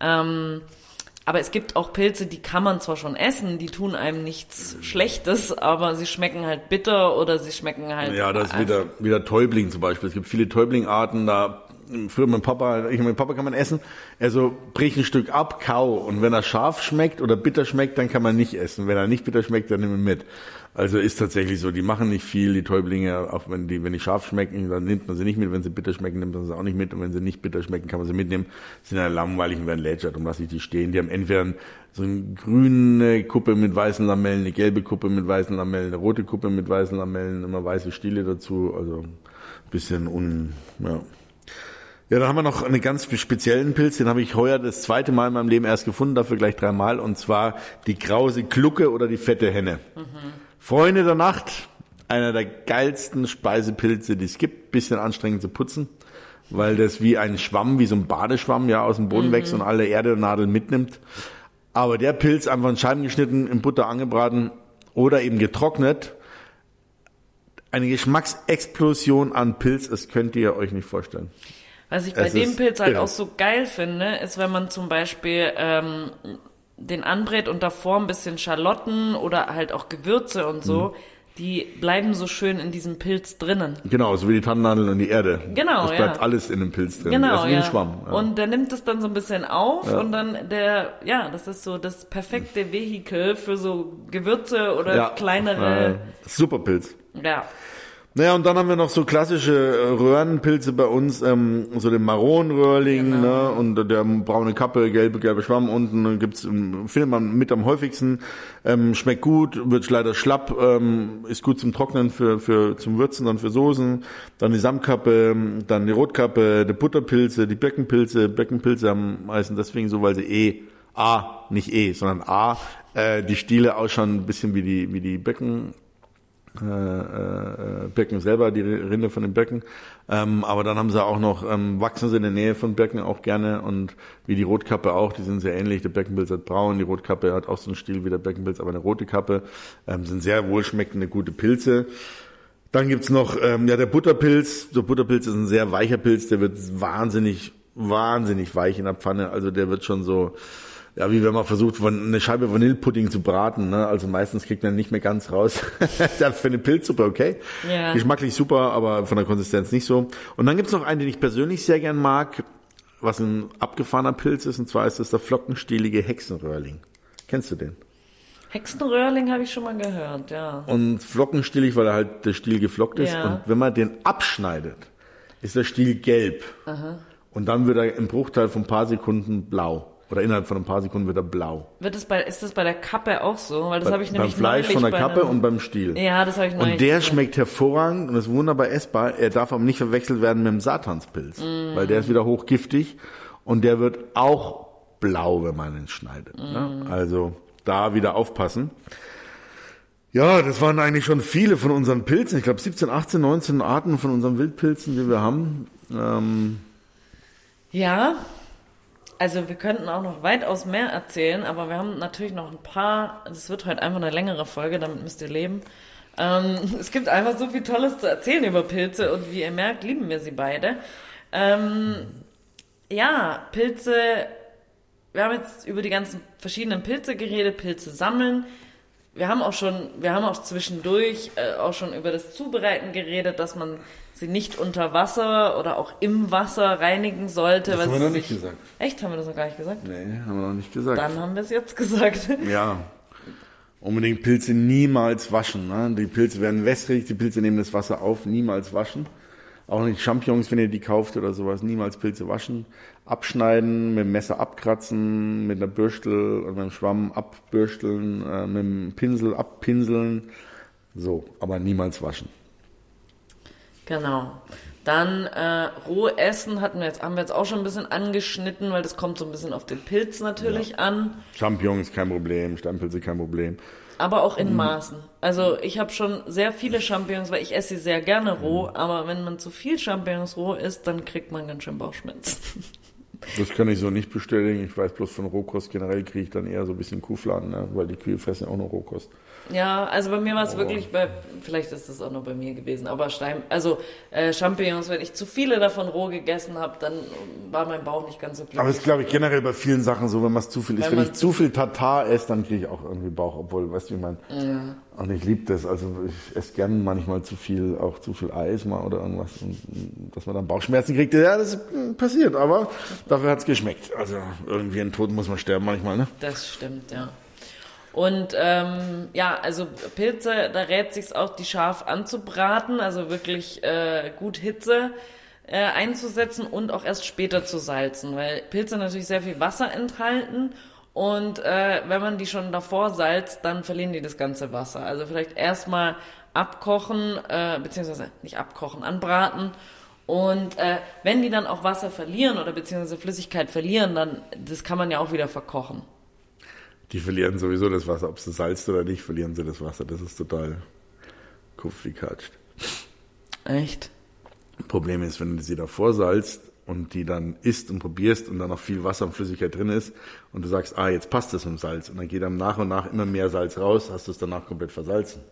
Ähm, aber es gibt auch Pilze, die kann man zwar schon essen, die tun einem nichts Schlechtes, aber sie schmecken halt bitter oder sie schmecken halt. Ja, das ist wieder, wieder Täubling zum Beispiel. Es gibt viele Täublingarten, da früher mein Papa, ich und mein Papa kann man essen, also brich ein Stück ab, kau und wenn er scharf schmeckt oder bitter schmeckt, dann kann man nicht essen. Wenn er nicht bitter schmeckt, dann nimm ihn mit. Also ist tatsächlich so, die machen nicht viel, die Täublinge, auch wenn die, wenn die scharf schmecken, dann nimmt man sie nicht mit, wenn sie bitter schmecken, nimmt man sie auch nicht mit und wenn sie nicht bitter schmecken, kann man sie mitnehmen. Sind ja langweilig und werden lätschert, um lasse ich die stehen. Die haben entweder so eine grüne Kuppe mit weißen Lamellen, eine gelbe Kuppe mit weißen Lamellen, eine rote Kuppe mit weißen Lamellen, immer weiße Stiele dazu, also bisschen un, ja. Ja, dann haben wir noch einen ganz speziellen Pilz, den habe ich heuer das zweite Mal in meinem Leben erst gefunden, dafür gleich dreimal, und zwar die krause Glucke oder die fette Henne. Freunde der Nacht, einer der geilsten Speisepilze, die es gibt, bisschen anstrengend zu putzen, weil das wie ein Schwamm, wie so ein Badeschwamm ja aus dem Boden wächst und alle Erdenadeln mitnimmt. Aber der Pilz einfach in Scheiben geschnitten, in Butter angebraten oder eben getrocknet, eine Geschmacksexplosion an Pilz, das könnt ihr euch nicht vorstellen. Was ich bei Es dem ist Pilz halt irre. auch so geil finde, ist, wenn man zum Beispiel ähm, den anbrät und davor ein bisschen Schalotten oder halt auch Gewürze und so, die bleiben so schön in diesem Pilz drinnen. Genau, so wie die Tannennadeln und die Erde. Genau, Es bleibt ja. alles in dem Pilz drin. Genau, das ist wie ja. ein Schwamm. Ja. Und der nimmt es dann so ein bisschen auf und dann der, ja, das ist so das perfekte Vehikel für so Gewürze oder ja. kleinere, Äh, super Pilz. ja. Naja, und dann haben wir noch so klassische äh, Röhrenpilze bei uns, ähm, so den Maronröhrling, Genau. ne, und der braune Kappe, gelbe, gelbe Schwamm unten, dann gibt's, ähm, findet man mit am häufigsten, ähm, schmeckt gut, wird leider schlapp, ähm, ist gut zum Trocknen für, für, zum Würzen, dann für Soßen, dann die Samtkappe, dann die Rotkappe, die Butterpilze, die Beckenpilze, Beckenpilze haben, heißen deswegen so, weil sie eh, A, nicht E, sondern A, äh, die Stiele ausschauen ein bisschen wie die, wie die Becken, äh, äh, Becken selber, die Rinde von den Becken. Ähm, aber dann haben sie auch noch, ähm, wachsen sie in der Nähe von Becken auch gerne und wie die Rotkappe auch, die sind sehr ähnlich. Der Beckenpilz hat braun, die Rotkappe hat auch so einen Stil wie der Beckenpilz, aber eine rote Kappe. Ähm, sind sehr wohlschmeckende, gute Pilze. Dann gibt's noch ähm, ja der Butterpilz. Der Butterpilz ist ein sehr weicher Pilz, der wird wahnsinnig, wahnsinnig weich in der Pfanne. Also der wird schon so, ja, wie wenn man versucht, eine Scheibe Vanillepudding zu braten. Ne? Also meistens kriegt man nicht mehr ganz raus. [LAUGHS] ja, für eine Pilzsuppe okay. Ja. Geschmacklich super, aber von der Konsistenz nicht so. Und dann gibt's noch einen, den ich persönlich sehr gern mag, was ein abgefahrener Pilz ist. Und zwar ist das der flockenstielige Hexenröhrling. Kennst du den? Hexenröhrling habe ich schon mal gehört, ja. Und flockenstielig, weil er halt der Stiel geflockt ist. Ja. Und wenn man den abschneidet, ist der Stiel gelb. Und dann wird er im Bruchteil von ein paar Sekunden blau. Oder innerhalb von ein paar Sekunden wird er blau. Wird es bei, ist das bei der Kappe auch so? Weil das habe ich beim nämlich Fleisch neulich von der bei Kappe einem- und beim Stiel. Ja, das habe ich neulich Und der gesehen. schmeckt hervorragend und ist wunderbar essbar. Er darf aber nicht verwechselt werden mit dem Satanspilz, Mm. weil der ist wieder hochgiftig und der wird auch blau, wenn man ihn schneidet. Mm. Ne? Also da wieder aufpassen. Ja, das waren eigentlich schon viele von unseren Pilzen. Ich glaube 17, 18, 19 Arten von unseren Wildpilzen, die wir haben. Ähm, Ja, also wir könnten auch noch weitaus mehr erzählen, aber wir haben natürlich noch ein paar, das wird heute einfach eine längere Folge, damit müsst ihr leben. Ähm, [LAUGHS] es gibt einfach so viel Tolles zu erzählen über Pilze und wie ihr merkt, lieben wir sie beide. Ähm, ja, Pilze, wir haben jetzt über die ganzen verschiedenen Pilze geredet, Pilze sammeln. Wir haben auch schon, wir haben auch zwischendurch äh, auch schon über das Zubereiten geredet, dass man sie nicht unter Wasser oder auch im Wasser reinigen sollte. Das haben wir noch nicht gesagt. Echt, haben wir das noch gar nicht gesagt? nee, haben wir noch nicht gesagt. Dann haben wir es jetzt gesagt. [LAUGHS] Ja. Unbedingt Pilze niemals waschen. Ne? Die Pilze werden wässrig, die Pilze nehmen das Wasser auf, niemals waschen. Auch nicht Champignons, wenn ihr die kauft oder sowas, niemals Pilze waschen. Abschneiden, mit dem Messer abkratzen, mit einer Bürstel oder mit einem Schwamm abbürsteln, äh, mit dem Pinsel abpinseln. So, aber niemals waschen. Genau. Dann äh, roh essen hatten wir jetzt, haben wir jetzt auch schon ein bisschen angeschnitten, weil das kommt so ein bisschen auf den Pilz natürlich an, Champignons kein Problem, Steinpilze kein Problem. aber auch Mhm. in Maßen. Also ich habe schon sehr viele Champignons, weil ich esse sie sehr gerne roh, Mhm. aber wenn man zu viel Champignons roh isst, dann kriegt man ganz schön Bauchschmerzen. [LAUGHS] Das kann ich so nicht bestätigen. Ich weiß bloß von Rohkost generell kriege ich dann eher so ein bisschen Kuhfladen, ne? weil die Kühe fressen ja auch noch Rohkost. Ja, also bei mir war es Oh. wirklich bei, vielleicht ist das auch nur bei mir gewesen, aber Stein, also äh, Champignons, wenn ich zu viele davon roh gegessen habe, dann war mein Bauch nicht ganz so glücklich. Aber es ist, glaube ich, generell bei vielen Sachen so, wenn man es zu viel isst. Wenn Wenn, man ich zu viel Tatar esse, dann kriege ich auch irgendwie Bauch, obwohl, weißt du, wie ich meine? Und ich liebe das. Also ich esse gern manchmal zu viel, auch zu viel Eis mal oder irgendwas, und, dass man dann Bauchschmerzen kriegt. Ja, das ist mm, passiert, aber dafür hat's geschmeckt. Also irgendwie einen Tod muss man sterben manchmal, ne? Das stimmt, ja. Und ähm, ja, also Pilze, da rät sich's auch, die scharf anzubraten, also wirklich äh, gut Hitze äh, einzusetzen und auch erst später zu salzen, weil Pilze natürlich sehr viel Wasser enthalten und äh, wenn man die schon davor salzt, dann verlieren die das ganze Wasser. Also vielleicht erstmal abkochen, äh, beziehungsweise nicht abkochen, anbraten. Und äh, wenn die dann auch Wasser verlieren oder beziehungsweise Flüssigkeit verlieren, dann das kann man ja auch wieder verkochen. Die verlieren sowieso das Wasser. Ob sie salzt oder nicht, verlieren sie das Wasser. Das ist total kupf wie katscht. Echt? Problem ist, wenn du sie davor salzt und die dann isst und probierst und dann noch viel Wasser und Flüssigkeit drin ist und du sagst, ah, jetzt passt das mit Salz und dann geht dann nach und nach immer mehr Salz raus, hast du es danach komplett versalzen.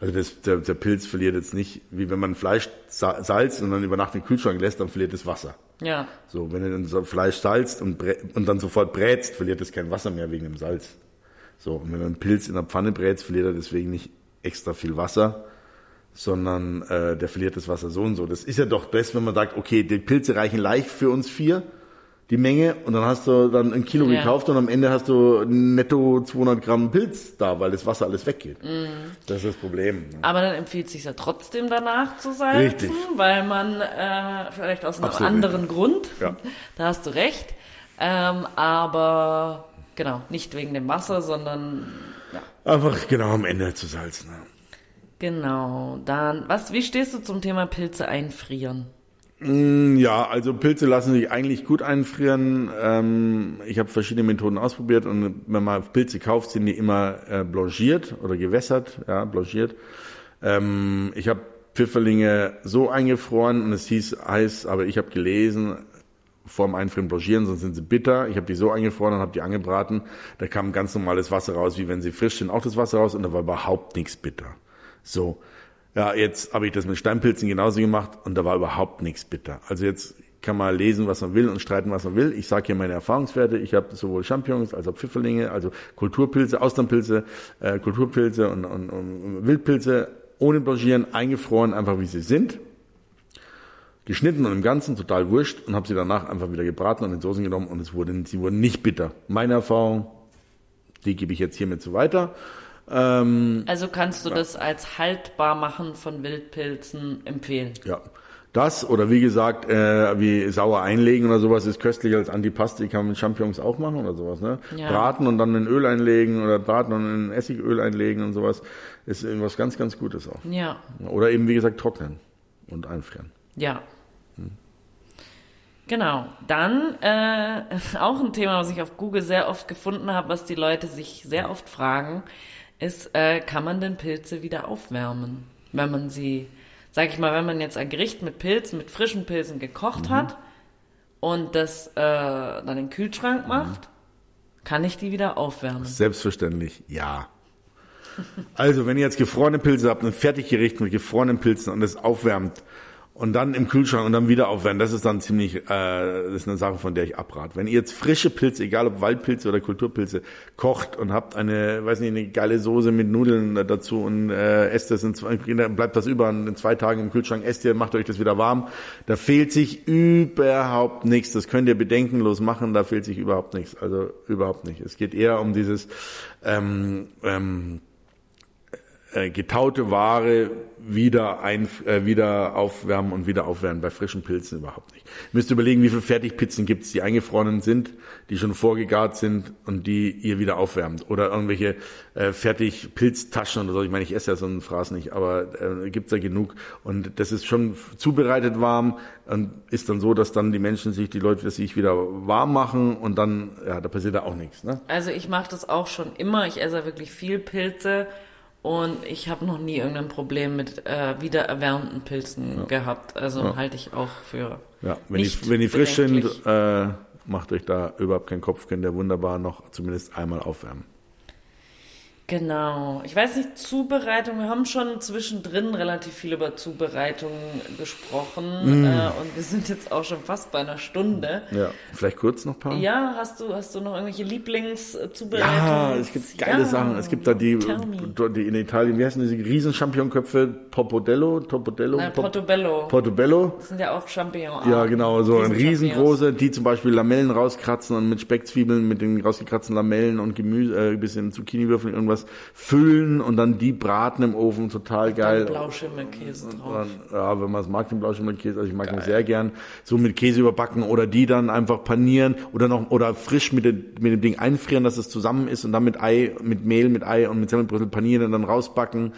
Also das, der, der Pilz verliert jetzt nicht, wie wenn man Fleisch sa- salzt und dann über Nacht in den Kühlschrank lässt, dann verliert es Wasser. Ja. So, wenn du dann so Fleisch salzt und, und dann sofort brätst, verliert es kein Wasser mehr wegen dem Salz. So, und wenn du einen Pilz in der Pfanne brätst, verliert er deswegen nicht extra viel Wasser, sondern äh, der verliert das Wasser so und so. Das ist ja doch das, wenn man sagt, okay, die Pilze reichen leicht für uns vier, die Menge, und dann hast du dann ein Kilo Ja. gekauft und am Ende hast du netto 200 Gramm Pilz da, weil das Wasser alles weggeht. Mhm. Das ist das Problem. Aber dann empfiehlt es sich ja trotzdem danach zu salzen, Richtig. weil man äh, vielleicht aus einem Absolut anderen Grund, Ja. [LAUGHS] da hast du recht, ähm, aber genau, nicht wegen dem Wasser, sondern ja, Einfach genau am Ende zu salzen. genau. Dann, was, wie stehst du zum Thema Pilze einfrieren? Mm, Ja, also Pilze lassen sich eigentlich gut einfrieren. Ähm, ich habe verschiedene Methoden ausprobiert und wenn man Pilze kauft, sind die immer äh, blanchiert oder gewässert, ja, blanchiert. Ähm, ich habe Pfifferlinge so eingefroren und es hieß heiß, aber ich habe gelesen, vorm Einfrieren blanchieren, sonst sind sie bitter. Ich habe die so eingefroren und habe die angebraten. Da kam ganz normales Wasser raus, wie wenn sie frisch sind, auch das Wasser raus und da war überhaupt nichts bitter. So. Ja, jetzt habe ich das mit Steinpilzen genauso gemacht und da war überhaupt nichts bitter. Also jetzt kann man lesen, was man will und streiten, was man will. Ich sage hier meine Erfahrungswerte. Ich habe sowohl Champignons als auch Pfifferlinge, also Kulturpilze, Austernpilze, äh, Kulturpilze und, und, und Wildpilze ohne Blanchieren eingefroren, einfach wie sie sind geschnitten und im Ganzen total wurscht und habe sie danach einfach wieder gebraten und in Soßen genommen und es wurden, sie wurden nicht bitter. Meine Erfahrung, die gebe ich jetzt hiermit so weiter. Ähm, Also kannst du das als haltbar machen von Wildpilzen empfehlen? ja. Das oder wie gesagt, äh, wie sauer einlegen oder sowas ist köstlich als Antipasti, kann man mit Champignons auch machen oder sowas. Ne? Ja. Braten und dann in Öl einlegen oder braten und in Essigöl einlegen und sowas ist irgendwas ganz, ganz Gutes auch. Ja, Oder eben wie gesagt trocknen und einfrieren. ja. Genau. Dann äh, [LAUGHS] auch ein Thema, was ich auf Google sehr oft gefunden habe, was die Leute sich sehr oft fragen, ist, äh, kann man denn Pilze wieder aufwärmen, wenn man sie, sag ich mal, wenn man jetzt ein Gericht mit Pilzen, mit frischen Pilzen gekocht hat und das äh, dann in den Kühlschrank macht, kann ich die wieder aufwärmen? Selbstverständlich, ja. Also, wenn ihr jetzt gefrorene Pilze habt, ein Fertiggericht mit gefrorenen Pilzen und das aufwärmt und dann im Kühlschrank und dann wieder aufwärmen, das ist dann ziemlich, äh, das ist eine Sache, von der ich abrate. Wenn ihr jetzt frische Pilze, egal ob Waldpilze oder Kulturpilze, kocht und habt eine, weiß nicht, eine geile Soße mit Nudeln dazu und äh, esst das in zwei, bleibt das über in zwei Tagen im Kühlschrank, esst ihr, macht euch das wieder warm, da fehlt sich überhaupt nichts. Das könnt ihr bedenkenlos machen, da fehlt sich überhaupt nichts. Also überhaupt nicht. Es geht eher um dieses ähm, ähm, äh, getaute Ware wieder ein, äh, wieder aufwärmen und wieder aufwärmen. Bei frischen Pilzen überhaupt nicht. Ihr müsst überlegen, wie viele Fertigpizzen gibt's, die eingefrorenen sind, die schon vorgegart sind und die ihr wieder aufwärmt. Oder irgendwelche äh, Fertigpilztaschen oder so. Ich meine, ich esse ja so einen Fraß nicht, aber äh, gibt's ja genug. Und das ist schon zubereitet warm und ist dann so, dass dann die Menschen sich, die Leute sich wieder warm machen und dann, ja, da passiert da auch nichts. Ne? Also ich mache das auch schon immer. Ich esse wirklich viel Pilze und ich habe noch nie irgendein Problem mit äh, wiedererwärmten Pilzen gehabt. Also halte ich auch für Ja, wenn die, wenn die frisch sind, äh, macht euch da überhaupt keinen Kopf, könnt ihr wunderbar noch zumindest einmal aufwärmen. Genau. Ich weiß nicht, Zubereitung. Wir haben schon zwischendrin relativ viel über Zubereitung gesprochen Mm. äh, und wir sind jetzt auch schon fast bei einer Stunde. Ja, vielleicht kurz noch ein paar? Ja, hast du hast du noch irgendwelche Lieblingszubereitungen? Ja, es gibt geile Sachen. Es gibt da die, die in Italien, wie heißen diese riesen Champignonköpfe? Topodello? Topodello? Nein, Pop- Portobello. Portobello? das sind ja auch Champignons. Ja, genau, so ein riesengroße, die zum Beispiel Lamellen rauskratzen und mit Speckzwiebeln, mit den rausgekratzten Lamellen und Gemüse, äh, ein bisschen Zucchiniwürfeln, irgendwas füllen und dann die braten im Ofen, total geil. Dann Blauschimmelkäse drauf. Dann, ja, wenn man es mag, den Blauschimmelkäse, also ich mag ihn sehr gern, so mit Käse überbacken oder die dann einfach panieren oder noch oder frisch mit, dem- mit dem Ding einfrieren, dass es zusammen ist und dann mit Ei, mit Mehl, mit Ei und mit Semmelbrösel panieren und dann rausbacken.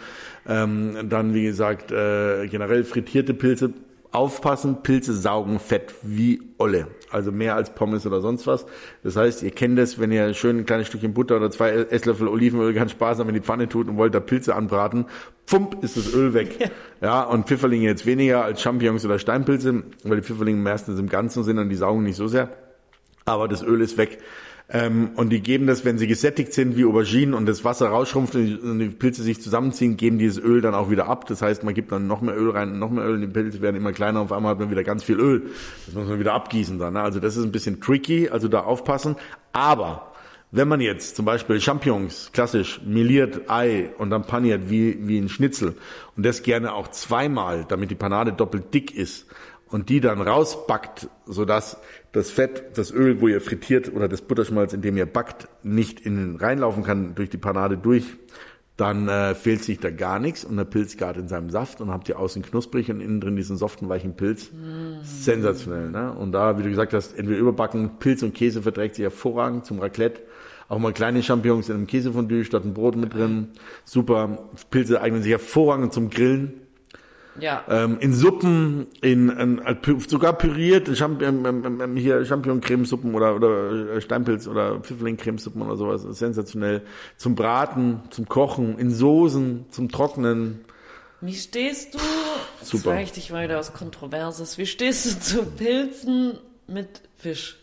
Ähm, dann, wie gesagt, äh, generell frittierte Pilze. Aufpassen, Pilze saugen Fett wie Olle. Also mehr als Pommes oder sonst was. Das heißt, ihr kennt es, wenn ihr schön ein kleines Stückchen Butter oder zwei Esslöffel Olivenöl ganz sparsam in die Pfanne tut und wollt da Pilze anbraten, pfump, ist das Öl weg. Ja, und Pfifferlinge jetzt weniger als Champignons oder Steinpilze, weil die Pfifferlinge meistens im Ganzen sind und die saugen nicht so sehr. Aber das Öl ist weg. Ähm, und die geben das, wenn sie gesättigt sind wie Auberginen und das Wasser rausschrumpft und die, und die Pilze sich zusammenziehen, geben dieses Öl dann auch wieder ab. Das heißt, man gibt dann noch mehr Öl rein, noch mehr Öl und die Pilze werden immer kleiner und auf einmal hat man wieder ganz viel Öl. Das muss man wieder abgießen dann. Ne? Also das ist ein bisschen tricky, also da aufpassen. Aber Wenn man jetzt zum Beispiel Champignons, klassisch, meliert Ei und dann paniert wie, wie ein Schnitzel und das gerne auch zweimal, damit die Panade doppelt dick ist und die dann rausbackt, sodass das Fett, das Öl, wo ihr frittiert oder das Butterschmalz, in dem ihr backt, nicht in reinlaufen kann durch die Panade durch, dann äh, fehlt sich da gar nichts und der Pilz gart in seinem Saft und habt ihr außen knusprig und innen drin diesen soften, weichen Pilz. Mm. Sensationell, ne? Und da, wie du gesagt hast, entweder überbacken, Pilz und Käse verträgt sich hervorragend zum Raclette. Auch mal kleine Champignons in einem Käsefondue statt ein Brot mit drin. Super. Pilze eignen sich hervorragend zum Grillen. Ja. Ähm, in Suppen, in, in, sogar püriert, Champion, ähm, ähm, ähm, hier Champignon-Cremesuppen oder, oder äh, Steinpilz oder Pfifferling-Cremesuppen oder sowas. Sensationell. Zum Braten, zum Kochen, in Soßen, zum Trocknen. Wie stehst du, Super. jetzt ich dich weiter aus Kontroverses, wie stehst du zu Pilzen mit Fisch?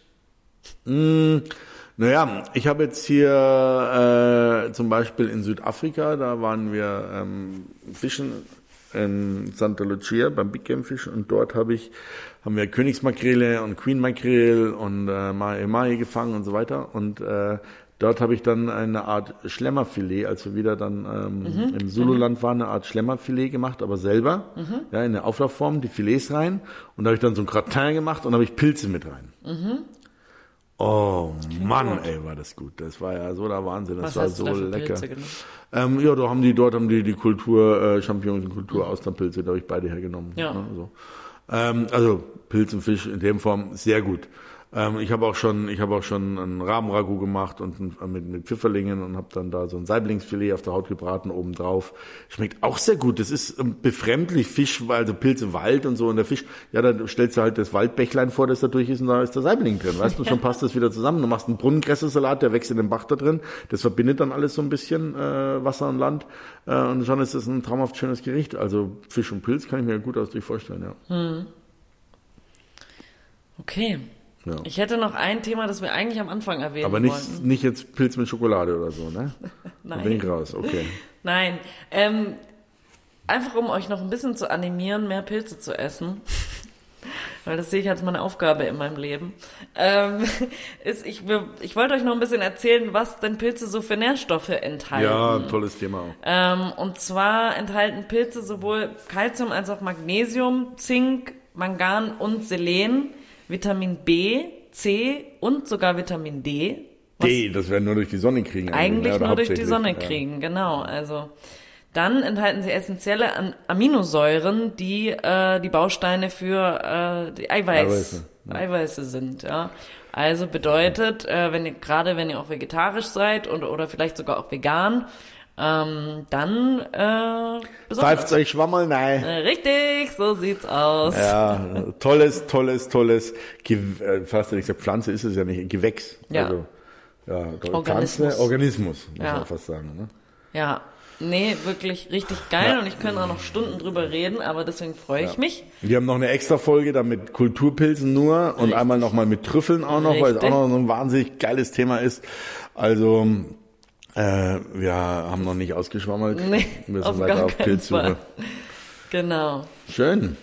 Mm, naja, ich habe jetzt hier äh, zum Beispiel in Südafrika, da waren wir ähm, fischen in Santa Lucia beim Big Game Fish und dort habe ich haben wir Königsmakrele und Queen Makrele und äh, Mai Mai gefangen und so weiter und äh, dort habe ich dann eine Art Schlemmerfilet, als wir wieder dann ähm, mhm. im Zululand waren, eine Art Schlemmerfilet gemacht, aber selber, mhm. ja, in der Auflaufform, die Filets rein und da habe ich dann so ein Gratin gemacht und da habe ich Pilze mit rein. Mhm. Oh Mann, gut. ey, war das gut. Das war ja so der Wahnsinn. Das Was war so lecker. Ähm, ja, da haben die, dort haben die die Kultur, äh, Champignons und Kultur Austernpilze, da habe ich beide hergenommen. Ja. Ne, so. ähm, also Pilz und Fisch in dem Form sehr gut. Ähm, ich habe auch schon, ich habe auch schon ein Rahmenragout gemacht und ein, äh, mit, mit Pfifferlingen und habe dann da so ein Saiblingsfilet auf der Haut gebraten oben drauf. Schmeckt auch sehr gut. Das ist ähm, befremdlich Fisch, also Pilze Wald und so und der Fisch, ja, da stellst du halt das Waldbächlein vor, das da durch ist und da ist der Saibling drin. Weißt du, schon passt das wieder zusammen. Du machst einen Brunnengrässesalat, der wächst in den Bach da drin. Das verbindet dann alles so ein bisschen äh, Wasser und Land äh, und schon ist das ein traumhaft schönes Gericht. Also Fisch und Pilz kann ich mir gut aus durch vorstellen, ja. Hm. Okay. Ja. Ich hätte noch ein Thema, das wir eigentlich am Anfang erwähnen Aber nicht, wollten. nicht jetzt Pilz mit Schokolade oder so, ne? [LAUGHS] Nein. Bin raus, okay. [LAUGHS] Nein. Ähm, einfach um euch noch ein bisschen zu animieren, mehr Pilze zu essen. [LAUGHS] Weil das sehe ich als meine Aufgabe in meinem Leben. Ähm, ist, ich, ich wollte euch noch ein bisschen erzählen, was denn Pilze so für Nährstoffe enthalten. Ja, tolles Thema auch. Ähm, und zwar enthalten Pilze sowohl Calcium als auch Magnesium, Zink, Mangan und Selen Vitamin B, C und sogar Vitamin D. D, das werden nur durch die Sonne kriegen. Eigentlich ja, nur durch die Sonne ja. kriegen, genau. Also dann enthalten sie essentielle Aminosäuren, die äh, die Bausteine für äh, die Eiweiß, Eiweiße, ja. Eiweiße sind. Ja. Also bedeutet, äh, wenn ihr gerade wenn ihr auch vegetarisch seid und oder vielleicht sogar auch vegan, ähm, dann äh, pfeift euch Schwammerl nein. Äh, richtig, so sieht's aus. Ja, tolles, tolles, tolles. Ge äh, fast nicht gesagt, Pflanze ist es ja nicht, Gewächs. Ja. Also, ja, Organismus. Pflanze, Organismus, muss ja. man fast sagen. Ne? Ja, nee, wirklich richtig geil ja. und ich könnte auch noch Stunden drüber reden, aber deswegen freue ich ja. mich. Wir haben noch eine extra Folge da mit Kulturpilzen nur und richtig. einmal nochmal mit Trüffeln auch noch, richtig. weil es auch noch so ein wahnsinnig geiles Thema ist. Also äh, wir haben noch nicht ausgeschwammelt. Nee, wir sind auf weiter auf Pilzsuche. Genau. Schön.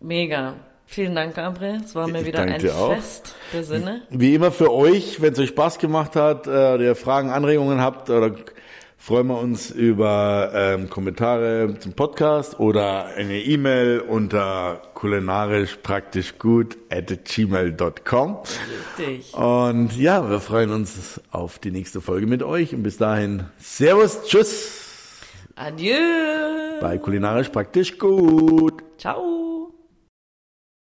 Mega. Vielen Dank, Gabriel. Es war mir ich wieder ein Fest der Sinne. Wie immer für euch, wenn es euch Spaß gemacht hat, äh, ihr Fragen, Anregungen habt oder freuen wir uns über ähm, Kommentare zum Podcast oder eine E-Mail unter kulinarisch praktisch gut at gmail.com. Richtig. Und ja, wir freuen uns auf die nächste Folge mit euch und bis dahin Servus, Tschüss. Adieu. Bei kulinarisch praktisch gut. Ciao.